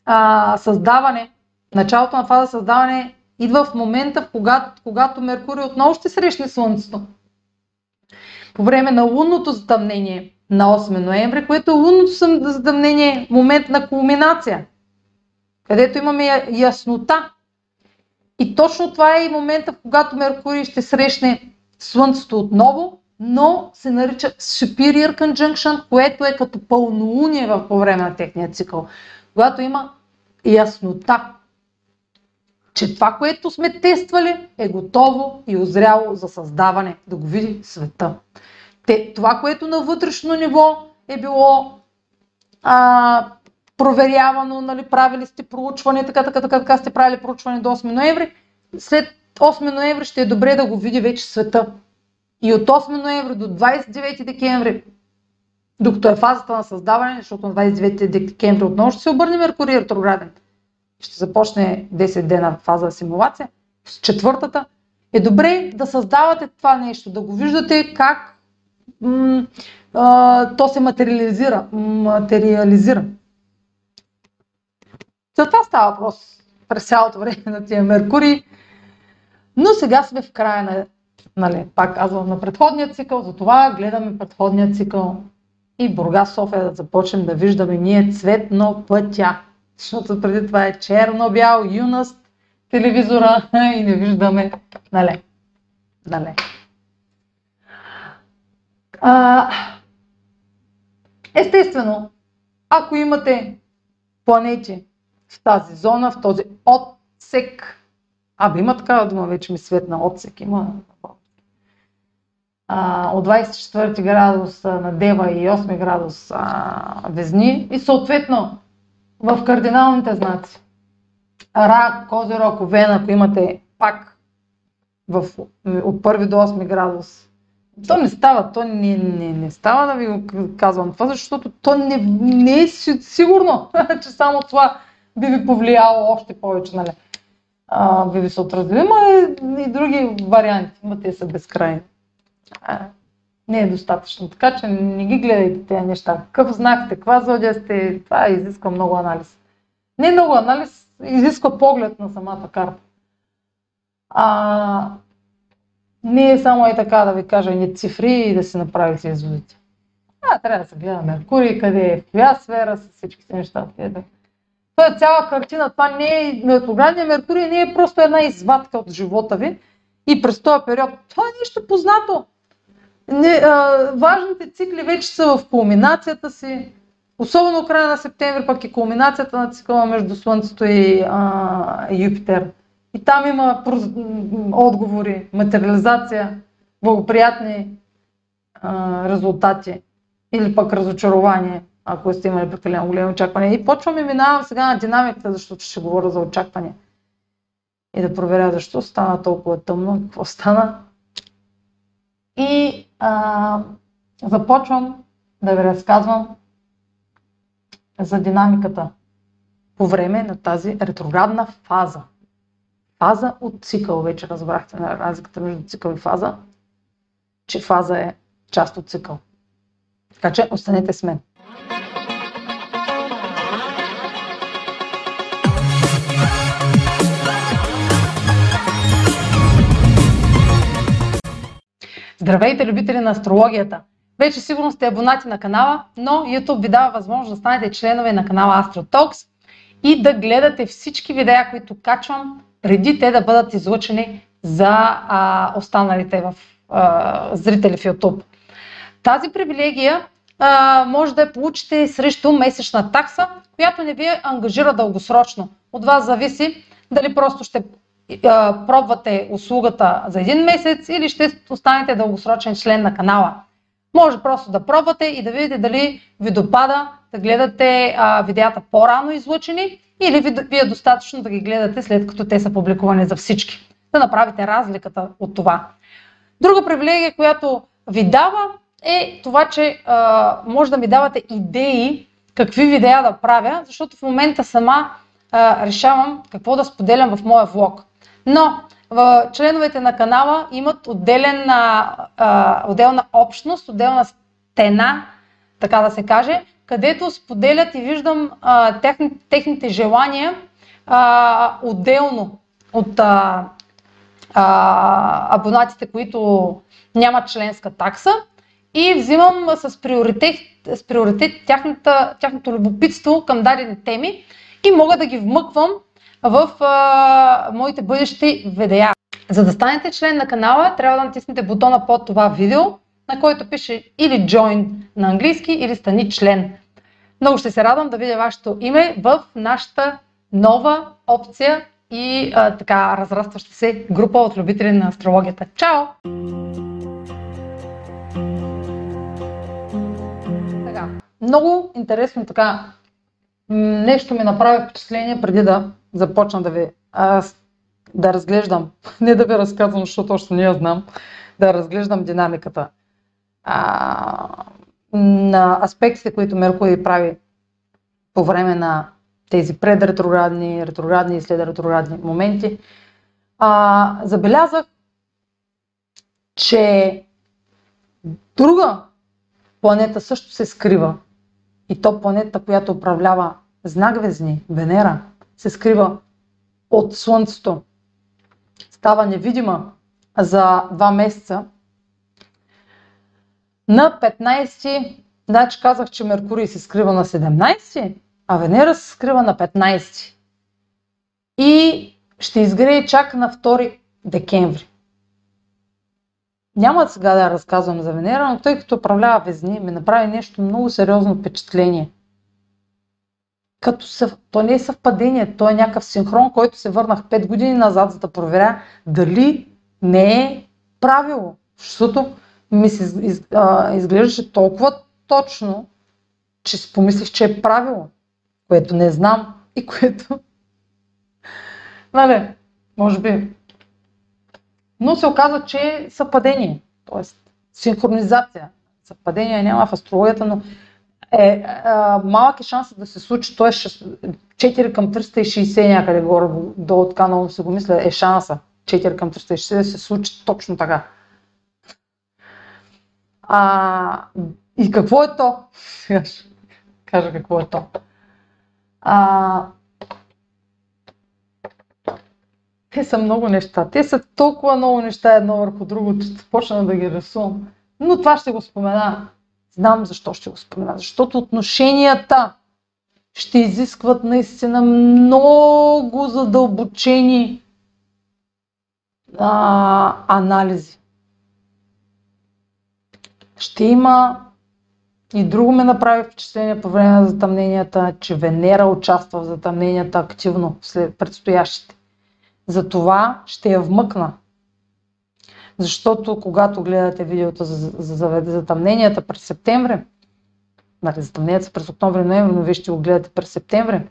а, създаване, началото на фаза създаване идва в момента, когато, когато Меркурий отново ще срещне Слънцето. По време на лунното затъмнение на 8 ноември, което е лунното затъмнение момент на кулминация, където имаме яснота. И точно това е и момента, в когато Меркурий ще срещне Слънцето отново но се нарича superior conjunction, което е като пълнолуние в по време на техния цикъл. Когато има яснота, че това, което сме тествали, е готово и озряло за създаване, да го види света. Те, това, което на вътрешно ниво е било а, проверявано, нали, правили сте проучване, така, така, така, така сте правили проучване до 8 ноември, след 8 ноември ще е добре да го види вече света. И от 8 ноември до 29 декември, докато е фазата на създаване, защото на 29 декември отново ще се обърне Меркурий ретрограден, ще започне 10 дена фаза симулация, с четвъртата, е добре да създавате това нещо, да го виждате как м- а, то се материализира. материализира. За това става въпрос през цялото време на тия Меркурий. Но сега сме в края на Нали, пак казвам на предходния цикъл, затова гледаме предходния цикъл и Бургас София да започнем да виждаме ние цветно пътя. Защото преди това е черно-бял, юност, телевизора (laughs) и не виждаме. Нали? Нали? А, естествено, ако имате планети в тази зона, в този отсек, абе има такава дума, вече ми светна отсек, има а, от 24 градус на Дева и 8 градус а, Везни и съответно в кардиналните знаци Рак, Козирог, Овен, ако имате пак в, от 1 до 8 градус, то не става, то не, не, не става да ви казвам това, защото то не, не е сигурно, (laughs) че само това би ви повлияло още повече, нали? А, би ви се отразили. Има и, и други варианти, има са безкрайни не е достатъчно. Така че не ги гледайте тези неща. Какъв знак каква зодия сте, това изисква много анализ. Не много анализ, изисква поглед на самата карта. А, не е само и така да ви кажа ни цифри и да си направите изводите. А, трябва да се гледа Меркурий, къде е, в коя сфера с всичките неща. Това е цяла картина. Това не е, ретроградния Меркурий не е просто една извадка от живота ви и през този период. Това е нещо познато не, а, важните цикли вече са в кулминацията си. Особено края на септември пък е кулминацията на цикъла между Слънцето и а, Юпитер. И там има отговори, материализация, благоприятни а, резултати или пък разочарование, ако сте имали прекалено големи очаквания. И почвам и минавам сега на динамиката, защото ще говоря за очакване. И да проверя защо стана толкова тъмно, какво стана. И а, започвам да ви разказвам за динамиката по време на тази ретроградна фаза. Фаза от цикъл, вече разбрахте на разликата между цикъл и фаза, че фаза е част от цикъл. Така че останете с мен. Здравейте, любители на астрологията! Вече сигурно сте абонати на канала, но YouTube ви дава възможност да станете членове на канала AstroTalks и да гледате всички видеа, които качвам, преди те да бъдат излъчени за а, останалите в, а, зрители в YouTube. Тази привилегия а, може да я получите срещу месечна такса, която не ви ангажира дългосрочно. От вас зависи дали просто ще пробвате услугата за един месец или ще останете дългосрочен член на канала. Може просто да пробвате и да видите дали ви допада да гледате а, видеята по-рано излъчени или ви, ви е достатъчно да ги гледате след като те са публикувани за всички. Да направите разликата от това. Друга привилегия, която ви дава е това, че а, може да ми давате идеи какви видеа да правя, защото в момента сама а, решавам какво да споделям в моя влог. Но в членовете на канала имат отделен, а, отделна общност, отделна стена, така да се каже, където споделят и виждам а, техни, техните желания а, отделно от а, а, абонатите, които нямат членска такса и взимам с приоритет, с приоритет тяхната, тяхното любопитство към дадени теми и мога да ги вмъквам в а, моите бъдещи видеа. За да станете член на канала, трябва да натиснете бутона под това видео, на който пише или Join на английски, или Стани член. Много ще се радвам да видя вашето име в нашата нова опция и а, така разрастваща се група от любители на астрологията. Чао! Много интересно така нещо ми направи впечатление преди да започна да ви а, да разглеждам, (laughs) не да ви разказвам, защото още не я знам, да разглеждам динамиката а, на аспектите, които Меркурий прави по време на тези предретроградни, ретроградни и следретроградни моменти, а, забелязах, че друга планета също се скрива. И то планета, която управлява знак Везни, Венера, се скрива от Слънцето. Става невидима за два месеца. На 15, значи казах, че Меркурий се скрива на 17, а Венера се скрива на 15. И ще изгрее чак на 2 декември. Няма сега да разказвам за Венера, но тъй като управлява Везни, ми направи нещо много сериозно впечатление. Като съв... То не е съвпадение, то е някакъв синхрон, който се върнах 5 години назад, за да проверя дали не е правило. Защото ми се из... а, изглеждаше толкова точно, че си помислих, че е правило, което не знам и което... (laughs) нали, може би но се оказа, че е съвпадение, т.е. синхронизация. Съвпадение няма в астрологията, но е, а, малък е шансът да се случи, т.е. 4 към 360 някъде горе, долу така много се го мисля, е шанса 4 към 360 да се случи точно така. А, и какво е то? (laughs) Сега ще кажа какво е то. А, те са много неща. Те са толкова много неща едно върху друго, че почна да ги рисувам. Но това ще го спомена. Знам защо ще го спомена. Защото отношенията ще изискват наистина много задълбочени а, анализи. Ще има И друго ме направи впечатление по време на затъмненията, че Венера участва в затъмненията активно след предстоящите. Затова ще я вмъкна. Защото когато гледате видеото за, за, за затъмненията през септември, нали, затъмненията през октомври-ноември, но вие ще го гледате през септември,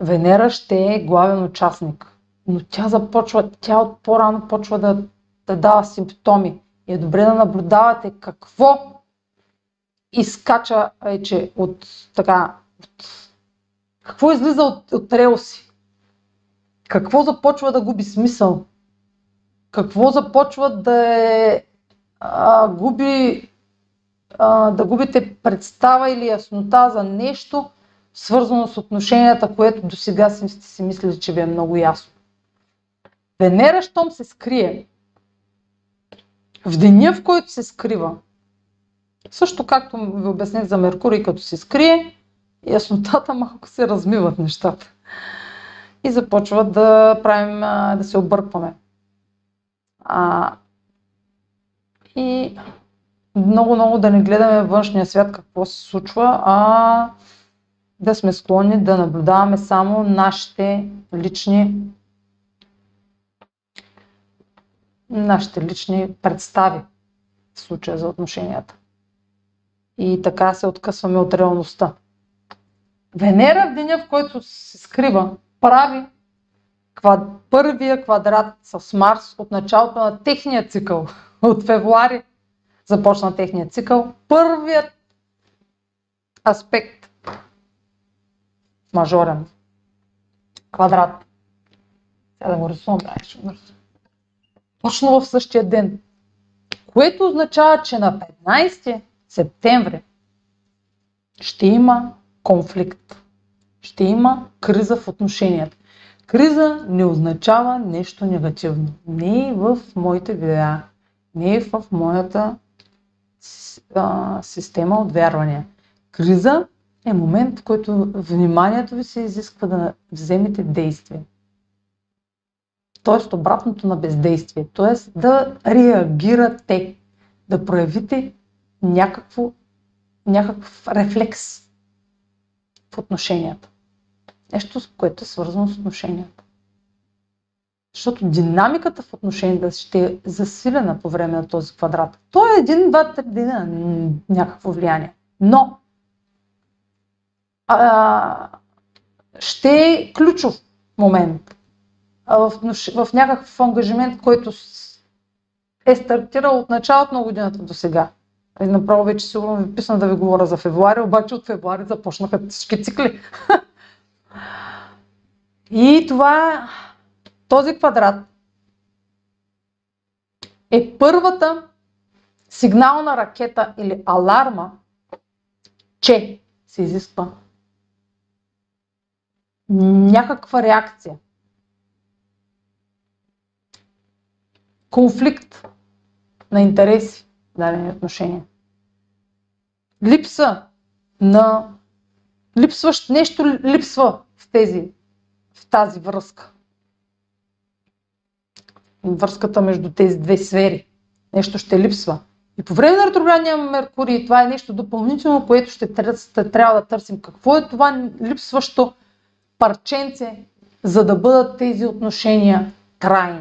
Венера ще е главен участник. Но тя започва, тя от по-рано почва да, да дава симптоми. И е добре да наблюдавате какво изкача вече от така, от, какво излиза от, от релси, какво започва да губи смисъл, какво започва да е, а, губи, а, да губите представа или яснота за нещо, свързано с отношенията, което до сега сте си мислили, че ви е много ясно. Венера, щом се скрие, в деня, в който се скрива, също както ви обясних за Меркурий, като се скрие, яснотата малко се размиват нещата. И започват да правим, да се объркваме. А, и много-много да не гледаме външния свят какво се случва, а да сме склонни да наблюдаваме само нашите лични нашите лични представи в случая за отношенията. И така се откъсваме от реалността. Венера в деня, в който се скрива, прави квад... първия квадрат с Марс от началото на техния цикъл. (laughs) От февруари започна техния цикъл. Първият аспект мажорен квадрат. Сега да го рисувам, да, ще го нарисувам. Точно в същия ден. Което означава, че на 15 септември ще има конфликт. Ще има криза в отношенията. Криза не означава нещо негативно. Не е в моите видеа, не е в моята а, система от вярвания. Криза е момент, в който вниманието ви се изисква да вземете действие. Тоест обратното на бездействие. Тоест да реагирате, да проявите някакво, някакъв рефлекс в отношенията. Нещо, което е свързано с отношенията. Защото динамиката в отношенията ще е засилена по време на този квадрат. То е един, два, три дена някакво влияние. Но а, ще е ключов момент в, в някакъв ангажимент, който е стартирал от началото на годината до сега. И направо вече сигурно ви писна да ви говоря за февруари, обаче от февруари започнаха всички цикли. (laughs) И това, този квадрат е първата сигнална ракета или аларма, че се изисква някаква реакция. Конфликт на интереси дадени отношения. Липса на... Липсващ, нещо липсва в, тези, в тази връзка. Връзката между тези две сфери. Нещо ще липсва. И по време на ретроградния Меркурий това е нещо допълнително, което ще трябва да търсим. Какво е това липсващо парченце, за да бъдат тези отношения трайни.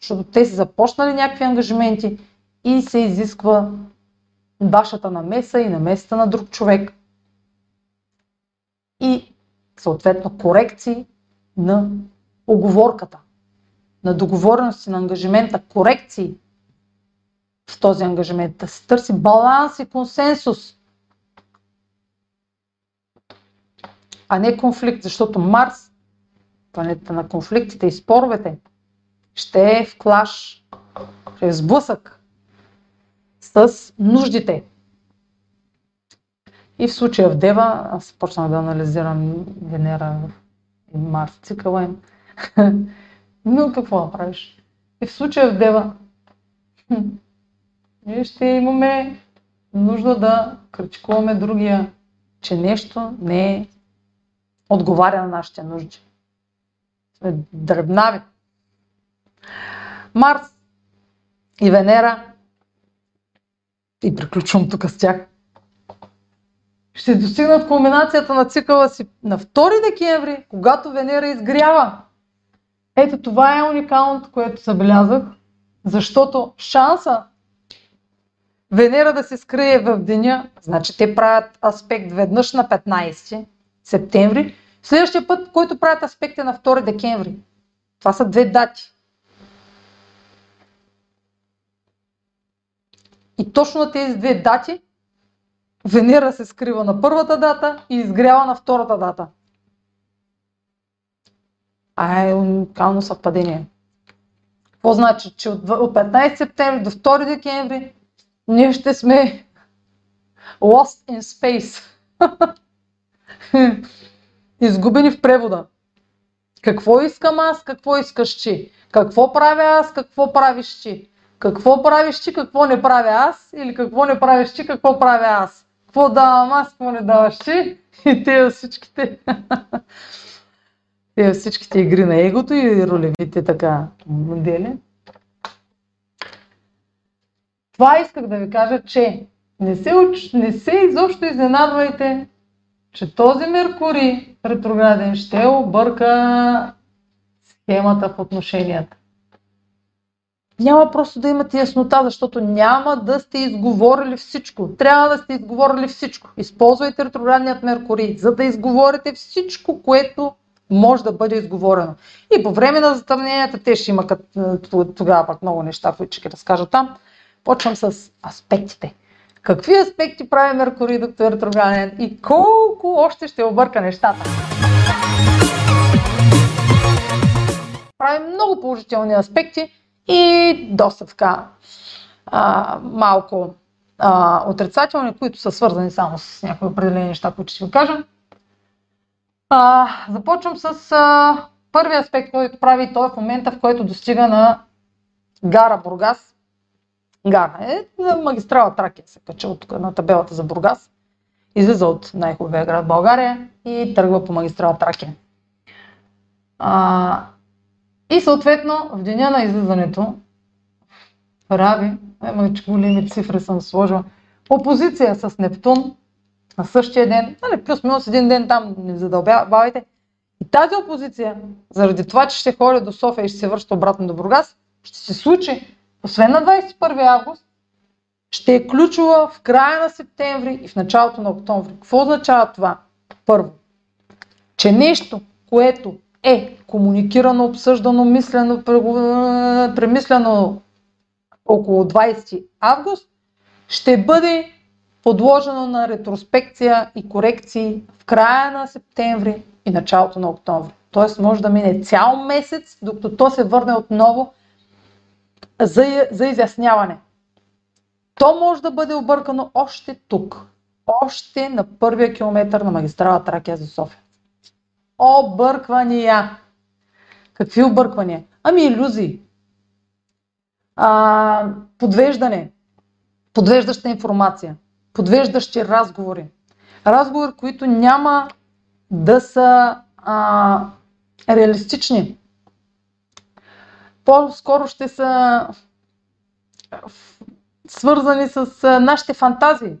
Защото те са започнали някакви ангажименти и се изисква вашата намеса и намесата на друг човек. И съответно корекции на оговорката, на договорености на ангажимента, корекции в този ангажимент, да се търси баланс и консенсус а не конфликт, защото Марс, планета на конфликтите и споровете, ще е в клаш, ще е сблъсък с нуждите. И в случая в Дева, аз почнах да анализирам Венера и Марс цикъла им. (laughs) Но какво да правиш? И в случая в Дева (laughs) ние ще имаме нужда да критикуваме другия, че нещо не е отговаря на нашите нужди. Сме. Марс и Венера и приключвам тук с тях, ще достигнат кулминацията на цикъла си на 2 декември, когато Венера изгрява. Ето това е уникалното, което забелязах, защото шанса Венера да се скрие в деня, значи те правят аспект веднъж на 15 септември, следващия път, който правят аспект е на 2 декември. Това са две дати. И точно на тези две дати Венера се скрива на първата дата и изгрява на втората дата. А е уникално съвпадение. Какво значи? Че от 15 септември до 2 декември ние ще сме lost in space. (laughs) Изгубени в превода. Какво искам аз, какво искаш ти? Какво правя аз, какво правиш ти? Какво правиш ти, какво не правя аз? Или какво не правиш ти, какво правя аз? Какво давам аз, какво не даваш ти? И те всичките (laughs) тези всичките игри на егото и ролевите така модели. Това исках да ви кажа, че не се, уч... не се изобщо изненадвайте, че този Меркурий ретрограден ще обърка схемата в отношенията. Няма просто да имате яснота, защото няма да сте изговорили всичко. Трябва да сте изговорили всичко. Използвайте ретроградният Меркурий, за да изговорите всичко, което може да бъде изговорено. И по време на затъмненията те ще има тогава пък много неща, които ще разкажа там. Почвам с аспектите. Какви аспекти прави Меркурий, доктор ретрограден и колко още ще обърка нещата? Прави много положителни аспекти и доста така а, малко а, отрицателни, които са свързани само с някои определени неща, които ще ви кажа. А, започвам с а, първия аспект, който прави той в момента, в който достига на гара Бургас. Гара е магистрала Тракия, се кача от на табелата за Бургас. Излиза от най-хубавия град България и тръгва по магистрала Тракия. А, и съответно в деня на излизането прави, ема че големи цифри съм сложила, опозиция с Нептун на същия ден, нали, плюс-минус един ден там, не задълбавайте. И тази опозиция, заради това, че ще ходя до София и ще се връща обратно до Бургас, ще се случи, освен на 21 август, ще е ключова в края на септември и в началото на октомври. Какво означава това? Първо, че нещо, което е комуникирано, обсъждано, мислено, премислено около 20 август, ще бъде подложено на ретроспекция и корекции в края на септември и началото на октомври. Тоест може да мине цял месец, докато то се върне отново за, за изясняване. То може да бъде объркано още тук, още на първия километър на магистрала Тракия за София. Обърквания. Какви обърквания? Ами иллюзии. А, подвеждане. Подвеждаща информация подвеждащи разговори. Разговори, които няма да са а, реалистични. По-скоро ще са свързани с нашите фантазии.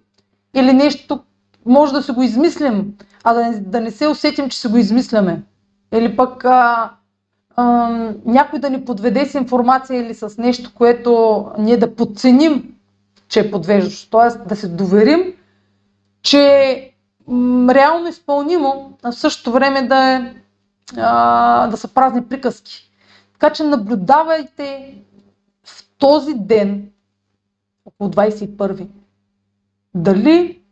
Или нещо може да си го измислим, а да не, да не се усетим, че си го измисляме. Или пък а, а, някой да ни подведе с информация или с нещо, което ние да подценим че е подвеждащо. Тоест да се доверим, че е реално изпълнимо, а в същото време да, е, а, да са празни приказки. Така че наблюдавайте в този ден, около 21 дали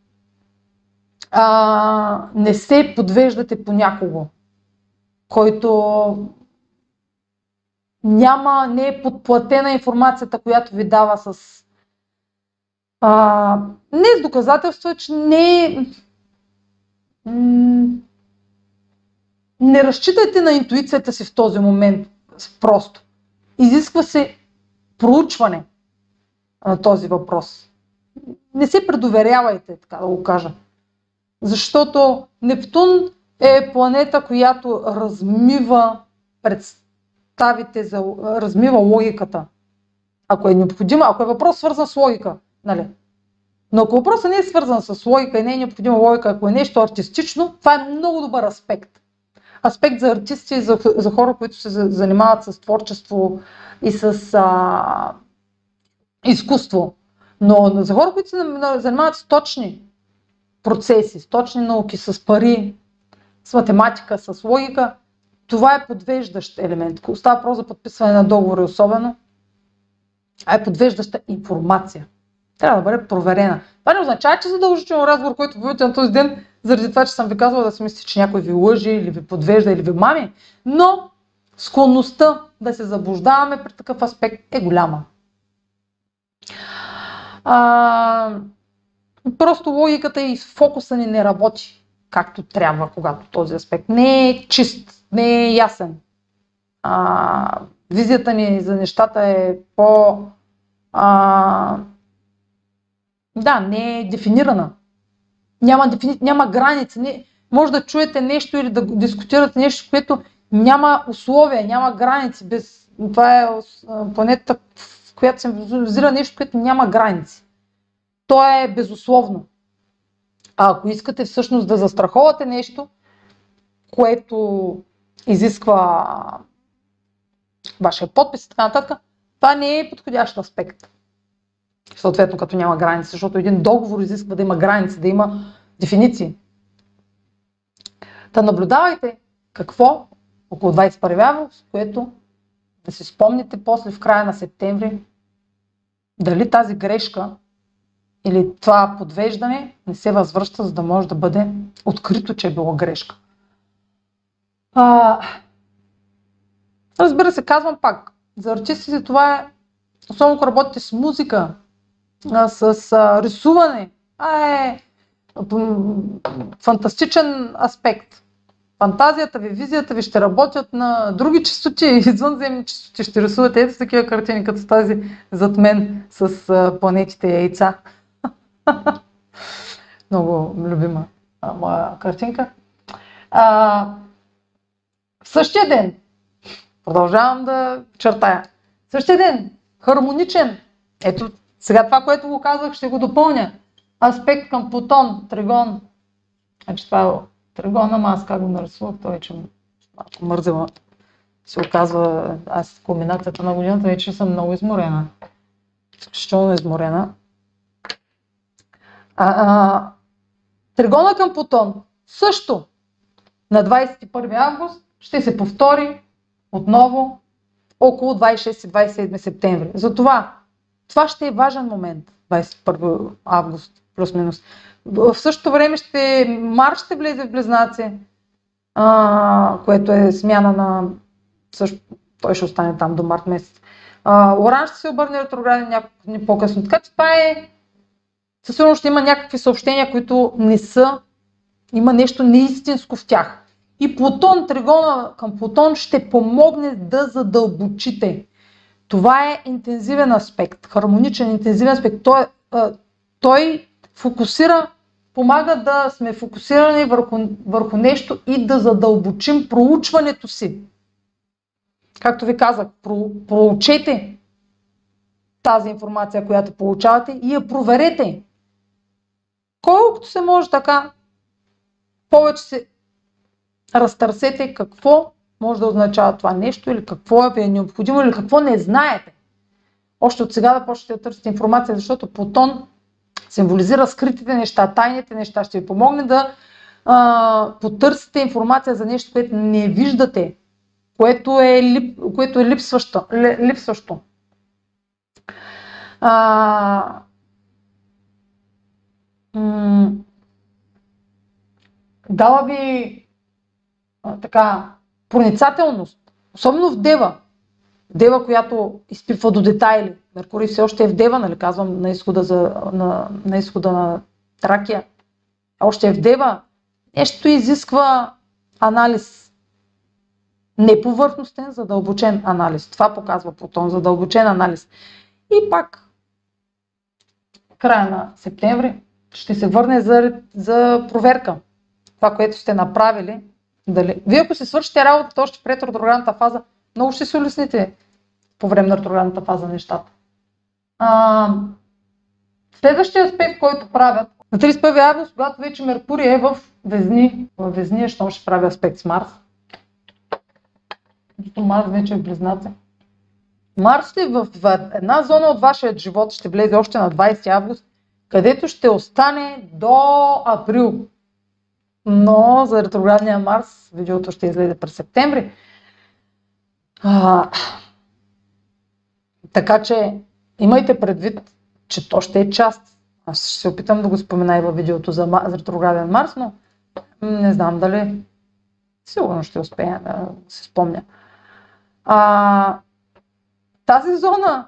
а, не се подвеждате по някого, който няма, не е подплатена информацията, която ви дава с а, не с доказателства, че не не разчитайте на интуицията си в този момент просто. Изисква се проучване на този въпрос. Не се предоверявайте, така да го кажа. Защото Нептун е планета, която размива представите за, размива логиката. Ако е необходимо, ако е въпрос свързан с логика, Нали? Но ако въпросът не е свързан с логика и не е необходима логика, ако е нещо артистично, това е много добър аспект. Аспект за артисти и за, за хора, които се занимават с творчество и с а, изкуство. Но за хора, които се занимават с точни процеси, с точни науки, с пари, с математика, с логика, това е подвеждащ елемент. Става просто за подписване на договори особено, а е подвеждаща информация. Трябва да бъде проверена. Това не означава, че задължително разговор, който водите на този ден, заради това, че съм ви казвала да си мислите, че някой ви лъжи или ви подвежда или ви мами, но склонността да се заблуждаваме при такъв аспект е голяма. А, просто логиката и фокуса ни не работи както трябва, когато този аспект не е чист, не е ясен. А, визията ни за нещата е по... А, да, не е дефинирана. Няма, дефини... няма граници. Не... Може да чуете нещо или да дискутирате нещо, което няма условия, няма граници. Без... Това е планета, в която се визира нещо, което няма граници. То е безусловно. А ако искате всъщност да застраховате нещо, което изисква вашия подпис и така нататък, това не е подходящ аспект. Съответно, като няма граници, защото един договор изисква да има граници, да има дефиниции. Та наблюдавайте какво около 21 август, което да си спомните после в края на септември, дали тази грешка или това подвеждане не се възвръща, за да може да бъде открито, че е било грешка. А, разбира се, казвам пак, за артистите това е, особено ако работите с музика, а, с а, рисуване, а е фантастичен аспект. Фантазията ви, визията ви ще работят на други частоти, (laughs) извънземни частоти. Ще рисувате ето такива картини, като тази зад мен с планетите и яйца. (laughs) Много любима а, моя картинка. А, в същия ден, продължавам да чертая, в същия ден, хармоничен, ето сега това, което го казах, ще го допълня. Аспект към Плутон, Тригон. Значи това е Тригон, ама аз как го нарисувах, той вече малко мързела. Се оказва, аз комбинацията на годината вече съм много изморена. Изключително изморена. Тригона към Плутон също на 21 август ще се повтори отново около 26-27 септември. Затова това ще е важен момент, 21 август, плюс-минус. В същото време ще Марс ще влезе в Близнаци, а, което е смяна на... Също, той ще остане там до март месец. А, Оранж ще се обърне ретрограден няколко дни по-късно. Така че това е със сигурност ще има някакви съобщения, които не са, има нещо неистинско в тях. И Плутон, тригона към Плутон ще помогне да задълбочите. Това е интензивен аспект, хармоничен, интензивен аспект. Той, той фокусира, помага да сме фокусирани върху, върху нещо и да задълбочим проучването си. Както ви казах, про, проучете тази информация, която получавате и я проверете колкото се може така, повече се разтърсете какво може да означава това нещо или какво е е необходимо или какво не знаете. Още от сега да почнете да търсите информация, защото Плутон символизира скритите неща, тайните неща. Ще ви помогне да а, потърсите информация за нещо, което не виждате, което е, лип, което е липсващо. липсващо. А, дала ви а, така проницателност, особено в Дева. Дева, която изпипва до детайли. Меркурий все още е в Дева, нали казвам, на изхода, за, на, на, изхода на Тракия. Още е в Дева. Нещо изисква анализ. Не повърхностен, задълбочен анализ. Това показва Плутон, задълбочен анализ. И пак, края на септември, ще се върне за, за проверка. Това, което сте направили. Дали... Вие ако се свършите работата още пред ретроградната фаза, много ще се улесните по време на ретроградната фаза нещата. А, Следващия аспект, който правят на 31 август, когато вече Меркурий е в Везни, в Везни, що ще прави аспект с Марс. Защото Марс вече е в Близнаци. Марс ще в една зона от вашия живот ще влезе още на 20 август, където ще остане до април. Но за ретроградния Марс видеото ще излезе през септември. А, така че имайте предвид, че то ще е част. Аз ще се опитам да го спомена и във видеото за, за ретрограден Марс, но не знам дали сигурно ще успея да се спомня. А, тази зона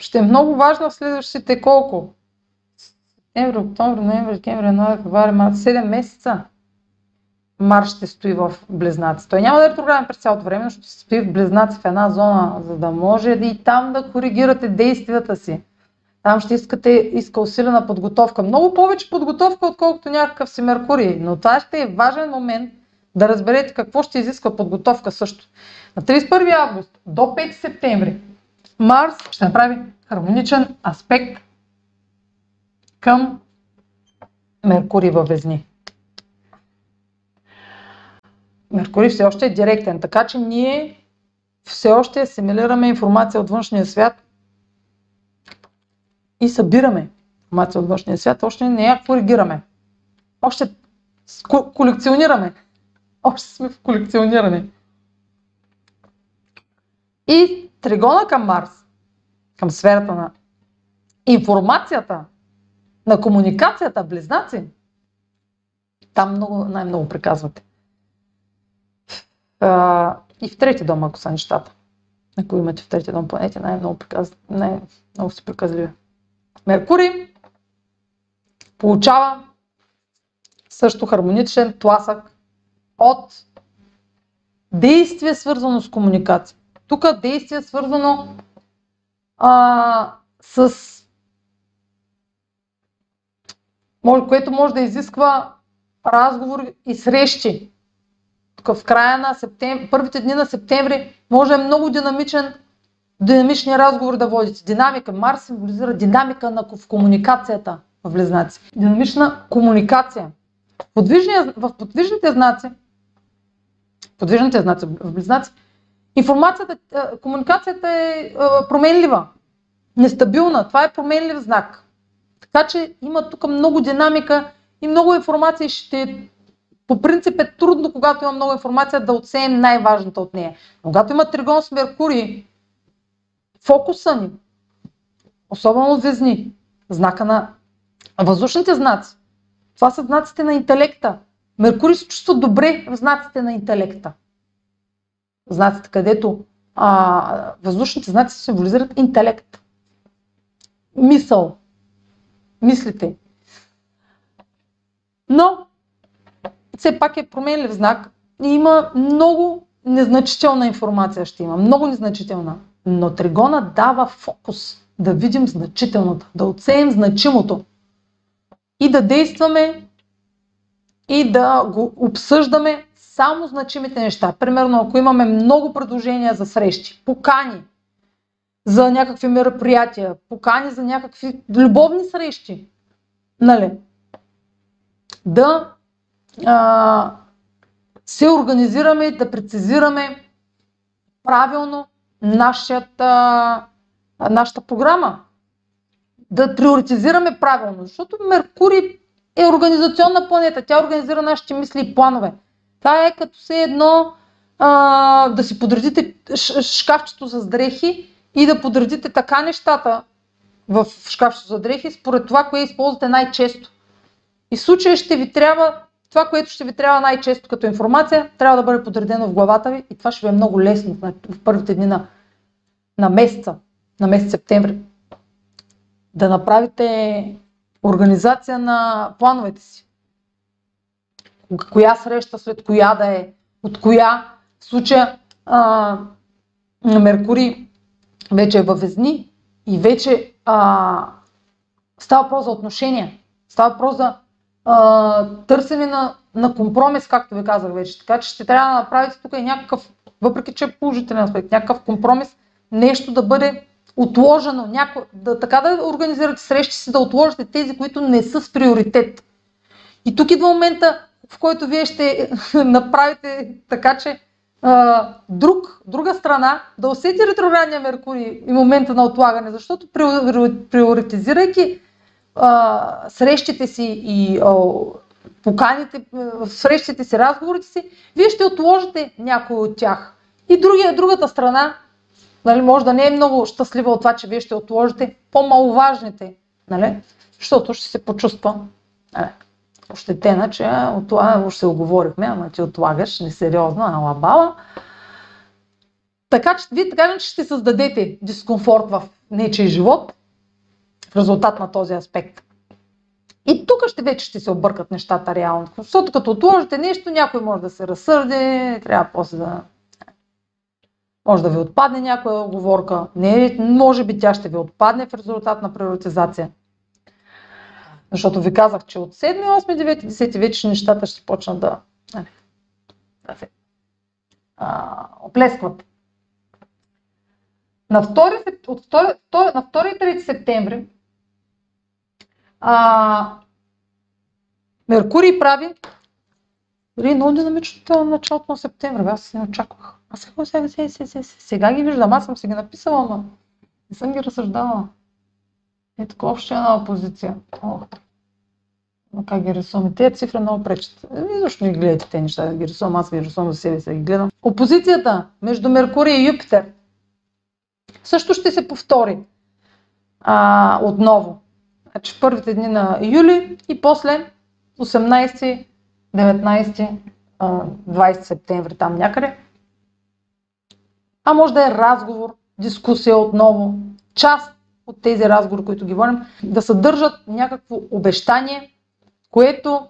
ще е много важна в следващите колко? Септември, октомври, ноември, декември, януари, февруари, март, 7 месеца. Марс ще стои в Близнаци. Той няма да е ретрограден през цялото време, но ще стои в Близнаци в една зона, за да може и там да коригирате действията си. Там ще искате, иска усилена подготовка. Много повече подготовка, отколкото някакъв си Меркурий. Но това ще е важен момент да разберете какво ще изисква подготовка също. На 31 август до 5 септември Марс ще направи хармоничен аспект към Меркурий във Везни. Меркурий все още е директен, така че ние все още асимилираме информация от външния свят и събираме информация от външния свят, още не я коригираме. Още колекционираме. Още сме в колекциониране. И тригона към Марс, към сферата на информацията, на комуникацията, близнаци, там много, най-много приказвате. А, и в трети дом, ако са нещата. Ако имате в трети дом планети, най-много, приказ... най-много си приказливи. Меркурий получава също хармоничен тласък от действие свързано с комуникация. Тук действие свързано а, с което може да изисква разговор и срещи. Тук в края на септември, първите дни на септември може много динамичен, динамични разговори да водите. Динамика. Марс символизира динамика на, в комуникацията в Близнаци. Динамична комуникация. В подвижните знаци, подвижните знаци в Близнаци, информацията, комуникацията е променлива, нестабилна. Това е променлив знак. Така че има тук много динамика и много информация ще по принцип е трудно, когато има много информация, да оценим най-важната от нея. Когато има тригон с Меркурий, фокуса ни, особено звездни, знака на въздушните знаци, това са знаците на интелекта. Меркурий се чувства добре в знаците на интелекта. Знаците, където а, въздушните знаци символизират интелект, мисъл, мислите. Но все пак е променлив знак и има много незначителна информация ще има, много незначителна. Но тригона дава фокус да видим значителното, да оценим значимото и да действаме и да го обсъждаме само значимите неща. Примерно, ако имаме много предложения за срещи, покани за някакви мероприятия, покани за някакви любовни срещи, нали? Да а, се организираме да прецизираме правилно нашата, нашата програма. Да приоритизираме правилно, защото Меркурий е организационна планета. Тя организира нашите мисли и планове. Това е като се едно а, да си подредите шкафчето с дрехи и да подредите така нещата в шкафчето за дрехи, според това, кое използвате най-често. И в случая ще ви трябва това, което ще ви трябва най-често като информация, трябва да бъде подредено в главата ви и това ще ви е много лесно в първите дни на, на месеца, на месец септември. Да направите организация на плановете си. Коя среща след коя да е, от коя в случая а, Меркурий вече е във Везни и вече а, става въпрос за отношения, става въпрос за а, търсене на, на компромис, както ви казах вече. Така че ще трябва да направите тук и някакъв, въпреки че е положителен аспект, някакъв компромис, нещо да бъде отложено, няко... да, така да организирате срещи си, да отложите тези, които не са с приоритет. И тук идва момента, в който вие ще (laughs) направите така, че а, друг, друга страна да усети ретроградния Меркурий и момента на отлагане, защото приоритизирайки а, срещите си и а, поканите, срещите си, разговорите си, вие ще отложите някой от тях. И другия, другата страна, нали, може да не е много щастлива от това, че вие ще отложите по-маловажните, нали, защото ще се почувства нали, ощетена, че от това още се оговорихме, ама ти отлагаш, несериозно, ала бала. Така че вие така че ще създадете дискомфорт в нечия живот в резултат на този аспект. И тук ще вече ще се объркат нещата реално. Защото като отложите нещо, някой може да се разсърди, трябва после да... Може да ви отпадне някоя оговорка. Не, може би тя ще ви отпадне в резултат на приоритизация. Защото ви казах, че от 7, 8, 9, 10 вече нещата ще почнат да, нали, да се а, оплескват. На 2, от 2, на 2 и 3 септември а, Меркурий прави дори много динамично началото на септември. Аз не очаквах. А сега, сега, сега, сега, сега ги виждам. Аз съм си ги написала, но не съм ги разсъждавала. Е такова още една опозиция. О, как ги рисуваме? Тези цифри много пречат. И защо ги гледате те неща да ги рисувам? Аз ги рисувам за себе си ги гледам. Опозицията между Меркурий и Юпитер също ще се повтори а, отново. Значи в първите дни на юли и после 18, 19, 20 септември там някъде. А може да е разговор, дискусия отново, част от тези разговори, които ги водим, да съдържат някакво обещание, което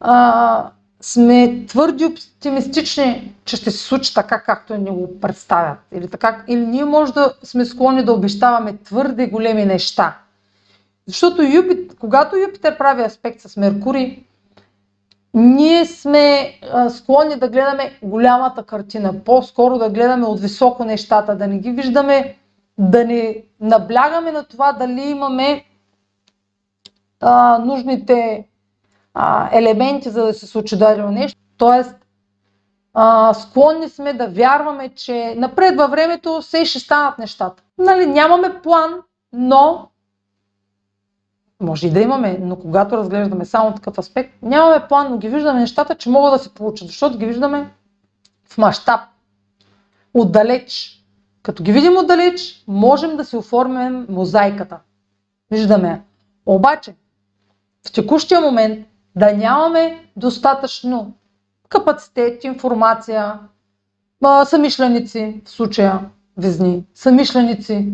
а, сме твърди оптимистични, че ще се случи така, както ни го представят. Или, така, или ние може да сме склонни да обещаваме твърде големи неща. Защото Юпитер, когато Юпитер прави аспект с Меркурий, ние сме а, склонни да гледаме голямата картина, по-скоро да гледаме от високо нещата, да не ги виждаме, да не наблягаме на това дали имаме а, нужните а, елементи, за да се случи дадено нещо. Тоест, а, склонни сме да вярваме, че напред във времето все ще станат нещата. Нали, нямаме план, но може и да имаме, но когато разглеждаме само такъв аспект, нямаме план, но ги виждаме нещата, че могат да се получат, защото ги виждаме в мащаб, отдалеч. Като ги видим отдалеч, можем да си оформим мозайката. Виждаме. Обаче, в текущия момент да нямаме достатъчно капацитет, информация, самишленици, в случая везни, самишленици,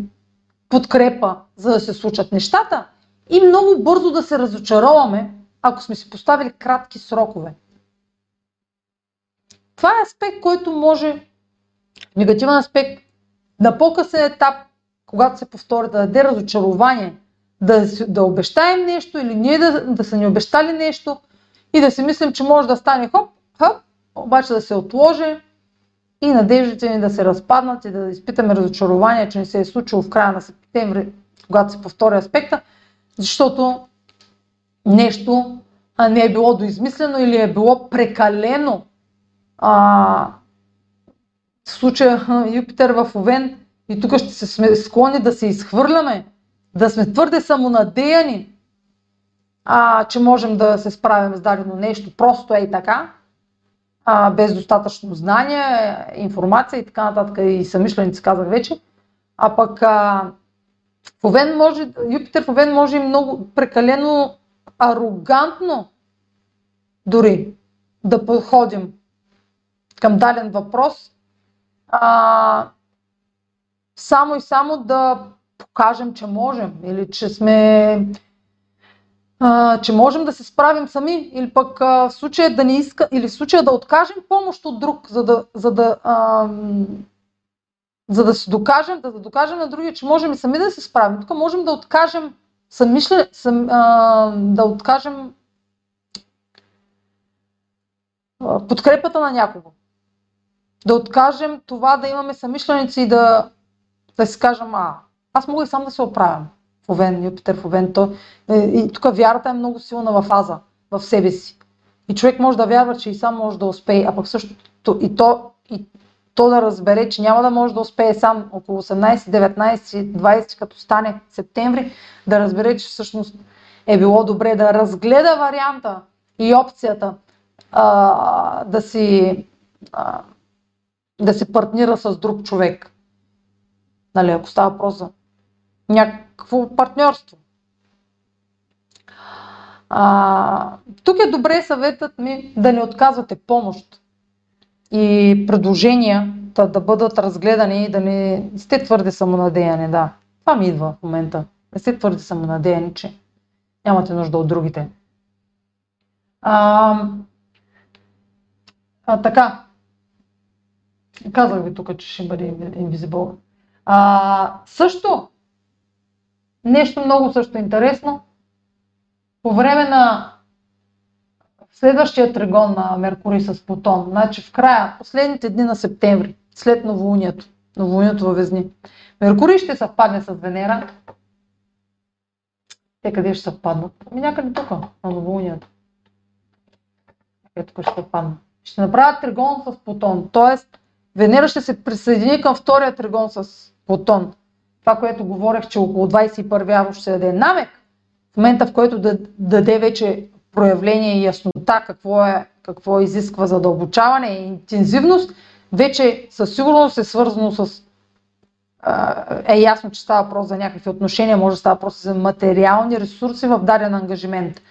подкрепа, за да се случат нещата и много бързо да се разочароваме, ако сме си поставили кратки срокове. Това е аспект, който може, негативен аспект, на по-късен етап, когато се повтори, да даде разочарование – да, да обещаем нещо или ние да, да са ни обещали нещо и да си мислим, че може да стане хоп, хоп, обаче да се отложи и надеждите ни да се разпаднат и да изпитаме разочарование, че не се е случило в края на септември, когато се повтори аспекта, защото нещо не е било доизмислено или е било прекалено. А, в случая Юпитер в Овен и тук ще се сме склонни да се изхвърляме да сме твърде самонадеяни, а, че можем да се справим с дадено нещо, просто е и така, а, без достатъчно знание, информация и така нататък, и самишленици казах вече. А пък а, в Овен може, Юпитер в Овен може и много прекалено арогантно дори да подходим към даден въпрос, а, само и само да покажем, че можем или че сме а, че можем да се справим сами или пък а, в случая да не иска или в случая да откажем помощ от друг, за да, за да, а, за да си докажем, да, да докажем на другия, че можем и сами да се справим. Тук можем да откажем самишле, сам, а, да откажем подкрепата на някого. Да откажем това да имаме самишленици и да, да си кажем, а, аз мога и сам да се оправям. В Овен, Юпитер в Овен. То, е, и тук вярата е много силна в фаза, в себе си. И човек може да вярва, че и сам може да успее, а пък също и то, и то да разбере, че няма да може да успее сам около 18, 19, 20, като стане септември, да разбере, че всъщност е било добре да разгледа варианта и опцията а, да си а, да се партнира с друг човек. Нали, ако става въпрос за някакво партньорство. А, тук е добре съветът ми да не отказвате помощ и предложения да, да бъдат разгледани и да не сте твърде самонадеяни. Да, това ми идва в момента. Не сте твърде самонадеяни, че нямате нужда от другите. А, а, така. Казах ви тук, че ще бъде Invisible. А, също, нещо много също интересно. По време на следващия тригон на Меркурий с Плутон, значи в края, последните дни на септември, след новолунието, новолунието във Везни, Меркурий ще съвпадне с Венера. Те къде ще съвпаднат? Ами някъде тук, на новолунието. Ето тук ще съвпаднат. Ще направят тригон с Плутон, т.е. Венера ще се присъедини към втория тригон с Плутон. Това, което говорех, че около 21 август ще даде намек, в момента в който да даде вече проявление и яснота какво, е, какво изисква задълбочаване и интензивност, вече със сигурност е свързано с е ясно, че става въпрос за някакви отношения, може да става въпрос за материални ресурси в даден ангажимент.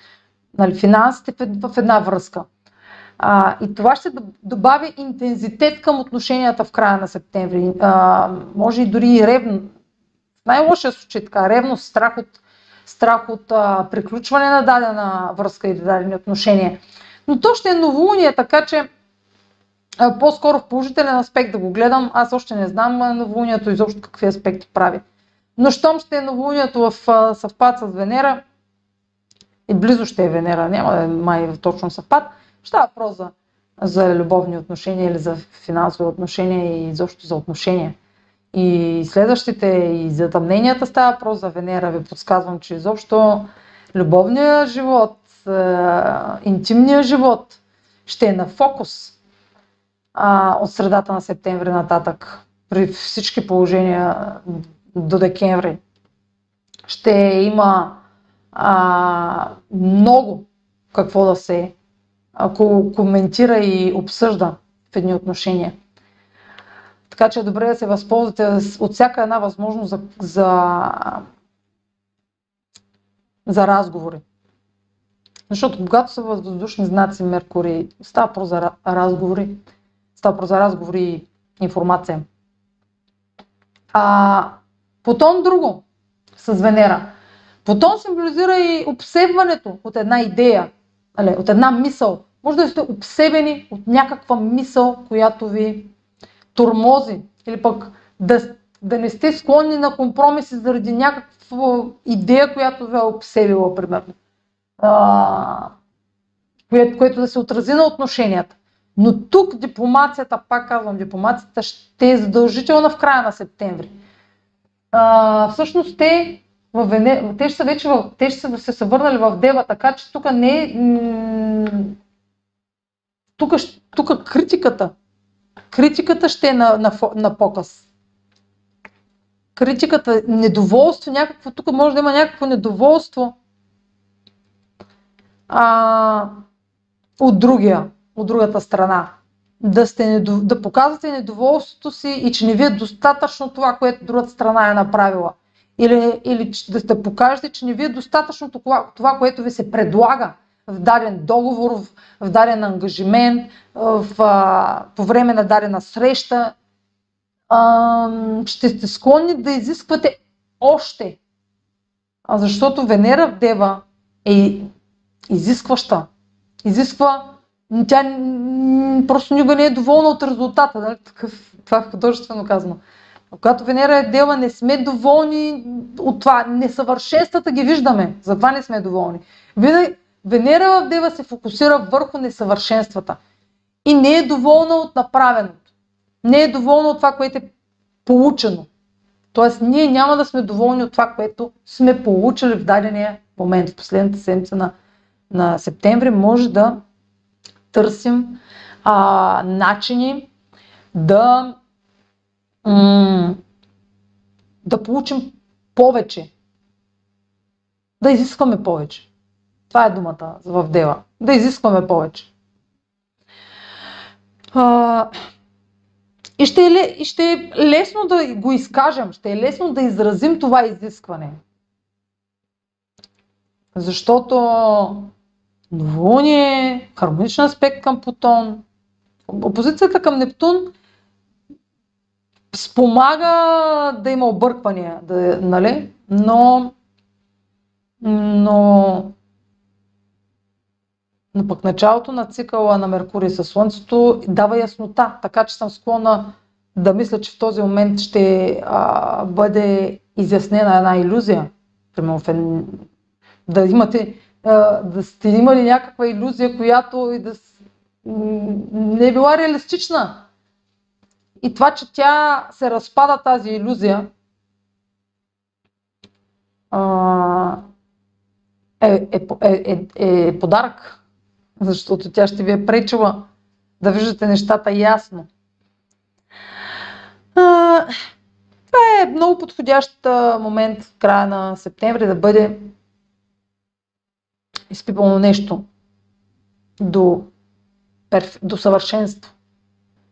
Нали, финансите в една връзка. А, и това ще добави интензитет към отношенията в края на септември. А, може и дори и ревно. В най-лошия случай така, ревност, страх от, страх от а, приключване на дадена връзка или дадени отношения. Но то ще е новолуние, така че а, по-скоро в положителен аспект да го гледам. Аз още не знам новолунието изобщо какви аспекти прави. Но щом ще е новолунието в а, съвпад с Венера, и близо ще е Венера, няма да е май точно съвпад, Става въпрос за, за любовни отношения или за финансови отношения и изобщо за отношения. И следващите и затъмненията става въпрос за Венера. Ви подсказвам, че изобщо любовният живот, интимният живот ще е на фокус а, от средата на септември нататък. При всички положения до декември ще има а, много какво да се ако коментира и обсъжда в едни отношения. Така че е добре да се възползвате от всяка една възможност за, за, за разговори. Защото когато са въздушни знаци Меркурий, става про за разговори, става про за разговори и информация. А Потон друго с Венера. Потон символизира и обсебването от една идея, от една мисъл, може да сте обсебени от някаква мисъл, която ви турмози или пък да, да не сте склонни на компромиси заради някаква идея, която ви е обсебила, примерно. А, което, което да се отрази на отношенията. Но тук дипломацията, пак казвам, дипломацията ще е задължителна в края на септември. А, всъщност те, в Вене... те ще са вече в... те ще са, се са върнали в Дева, така че тук не е тук, тук критиката, критиката ще е на, на, на показ. Критиката, недоволство, някакво, тук може да има някакво недоволство а, от другия, от другата страна. Да, сте, да показвате недоволството си и че не ви е достатъчно това, което другата страна е направила. Или, или да, да покажете, че не ви е достатъчно това, това, което ви се предлага в даден договор, в, в даден ангажимент, в, а, по време на дадена среща, а, ще сте склонни да изисквате още. А защото Венера в Дева е изискваща. Изисква, тя просто никога не е доволна от резултата. Нали? Такъв, това е художествено казано. Когато Венера е Дева, не сме доволни от това. Несъвършенствата ги виждаме, затова не сме доволни. Венера в Дева се фокусира върху несъвършенствата и не е доволна от направеното. Не е доволна от това, което е получено. Тоест, ние няма да сме доволни от това, което сме получили в дадения момент. В последната седмица на, на септември може да търсим а, начини да, да получим повече. Да изискваме повече. Това е думата в дела. Да изискваме повече. А, и ще, е, ще е лесно да го изкажем, ще е лесно да изразим това изискване. Защото новолуние, хармоничен аспект към Плутон, опозицията към Нептун спомага да има обърквания, да, нали? но, но но пък началото на цикъла на Меркурий със Слънцето дава яснота, така че съм склонна да мисля, че в този момент ще а, бъде изяснена една иллюзия. Примерно, да имате, а, да сте имали някаква иллюзия, която и да не е била реалистична. И това, че тя се разпада тази иллюзия, е, е, е, е, е подарък защото тя ще ви е пречила да виждате нещата ясно. А, това е много подходящ момент в края на септември да бъде изпипано нещо до, перф... до съвършенство.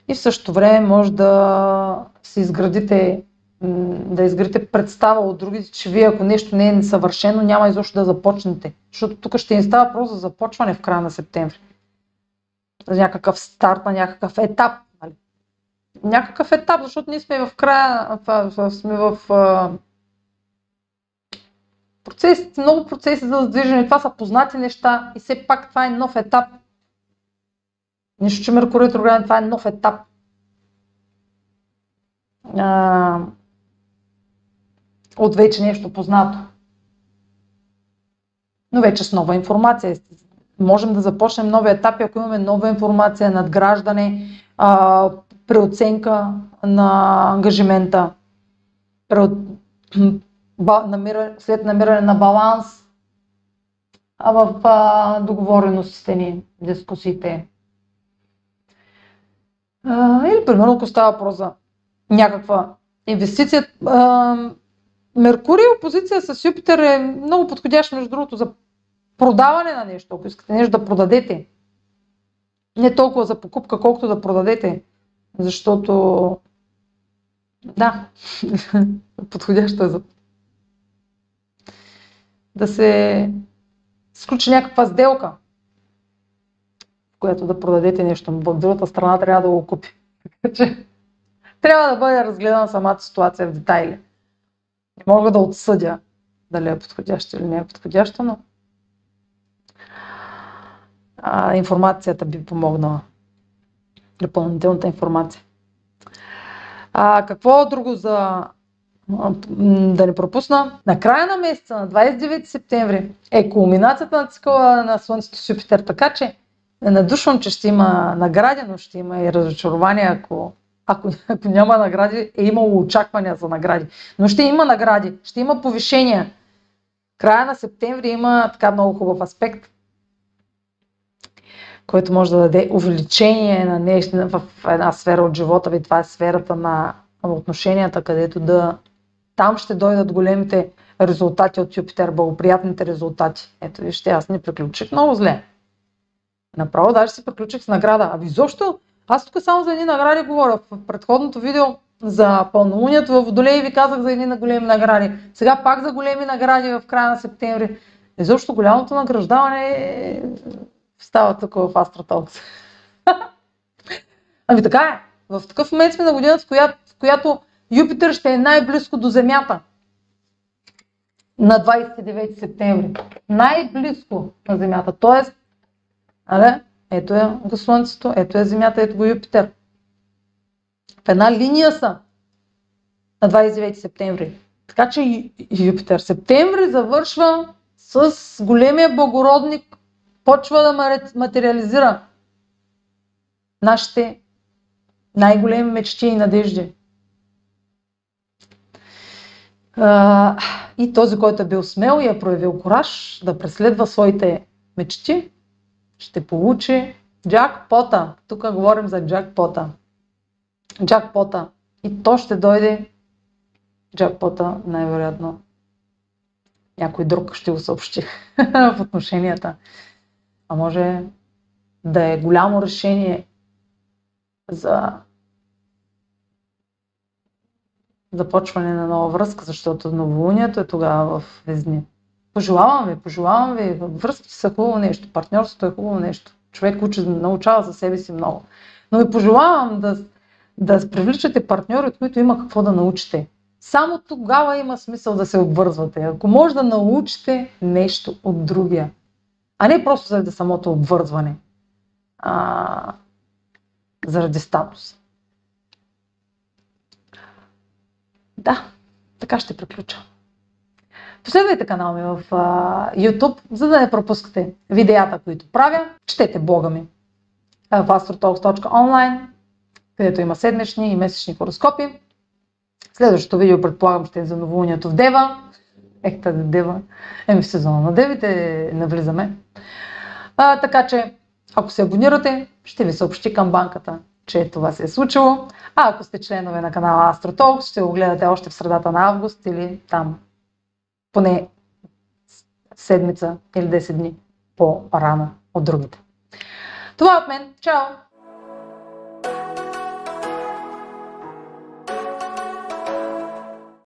И в същото време може да се изградите да изградите представа от другите, че вие ако нещо не е несъвършено, няма изобщо да започнете. Защото тук ще ни става просто за започване в края на септември. За някакъв старт на някакъв етап. Нали? Някакъв етап, защото ние сме в края, сме в процеси, много процеси за задвижване. Това са познати неща и все пак това е нов етап. Нищо, че Меркурий ретрограден, това е нов етап. А, от вече нещо познато. Но вече с нова информация. Можем да започнем нови етапи, ако имаме нова информация, надграждане, а, преоценка на ангажимента, преот... намира... след намиране на баланс в а, договореностите ни, дискусиите. Или примерно, ако става въпрос за някаква инвестиция, а, Меркурий опозиция с Юпитер е много подходящ, между другото, за продаване на нещо, ако искате нещо да продадете. Не толкова за покупка, колкото да продадете. Защото, да, (laughs) подходящо е за да се сключи някаква сделка, която да продадете нещо. В другата страна трябва да го купи. Трябва да бъде разгледана самата ситуация в детайли. Не мога да отсъдя дали е подходящо или не е подходящо, но а, информацията би помогнала. Допълнителната информация. А, какво друго за да не пропусна? На края на месеца, на 29 септември, е кулминацията на цикъла на Слънцето с Юпитер, така че надушвам, че ще има награди, но ще има и разочарование, ако ако, (laughs) ако няма награди, е имало очаквания за награди. Но ще има награди, ще има повишения. Края на септември има така много хубав аспект, който може да даде увеличение на нещо в една сфера от живота ви. Това е сферата на отношенията, където да там ще дойдат големите резултати от Юпитер, благоприятните резултати. Ето вижте, аз не приключих много зле. Направо даже се приключих с награда. Ами защо? Аз тук само за едни награди говоря. В предходното видео за пълнолунието в Водолей ви казах за едни големи награди. Сега пак за големи награди в края на септември. Изобщо голямото награждаване е... става тук в Астраталкс. (laughs) ами така е. В такъв момент сме на годината, в която, в която Юпитер ще е най-близко до Земята. На 29 септември. Най-близко на Земята. Тоест, але, ето е го Слънцето, ето е Земята, ето го Юпитер. В една линия са на 29 септември. Така че Юпитер септември завършва с големия благородник, почва да материализира нашите най-големи мечти и надежди. И този, който е бил смел и е проявил кораж да преследва своите мечти, ще получи джакпота. Тук говорим за джакпота. Джакпота. И то ще дойде джакпота, най-вероятно. Някой друг ще го съобщи (laughs) в отношенията. А може да е голямо решение за започване на нова връзка, защото новолунието е тогава в Везни. Пожелавам ви, пожелавам ви, връзките са хубаво нещо, партньорството е хубаво нещо. Човек учи, научава за себе си много. Но ви пожелавам да, да привличате партньори, от които има какво да научите. Само тогава има смисъл да се обвързвате. Ако може да научите нещо от другия, а не просто заради самото обвързване, а, заради статус. Да, така ще приключа. Последвайте канал ми в uh, YouTube, за да не пропускате видеята, които правя. Четете блога ми в astrotalks.online, където има седмични и месечни хороскопи. Следващото видео, предполагам, ще е за новолунието в Дева. Ех, тази Дева. Еми в сезона на Девите навлизаме. А, така че, ако се абонирате, ще ви съобщи към банката, че това се е случило. А ако сте членове на канала AstroTalks, ще го гледате още в средата на август или там поне седмица или 10 дни по-рано от другите. Това е от мен. Чао!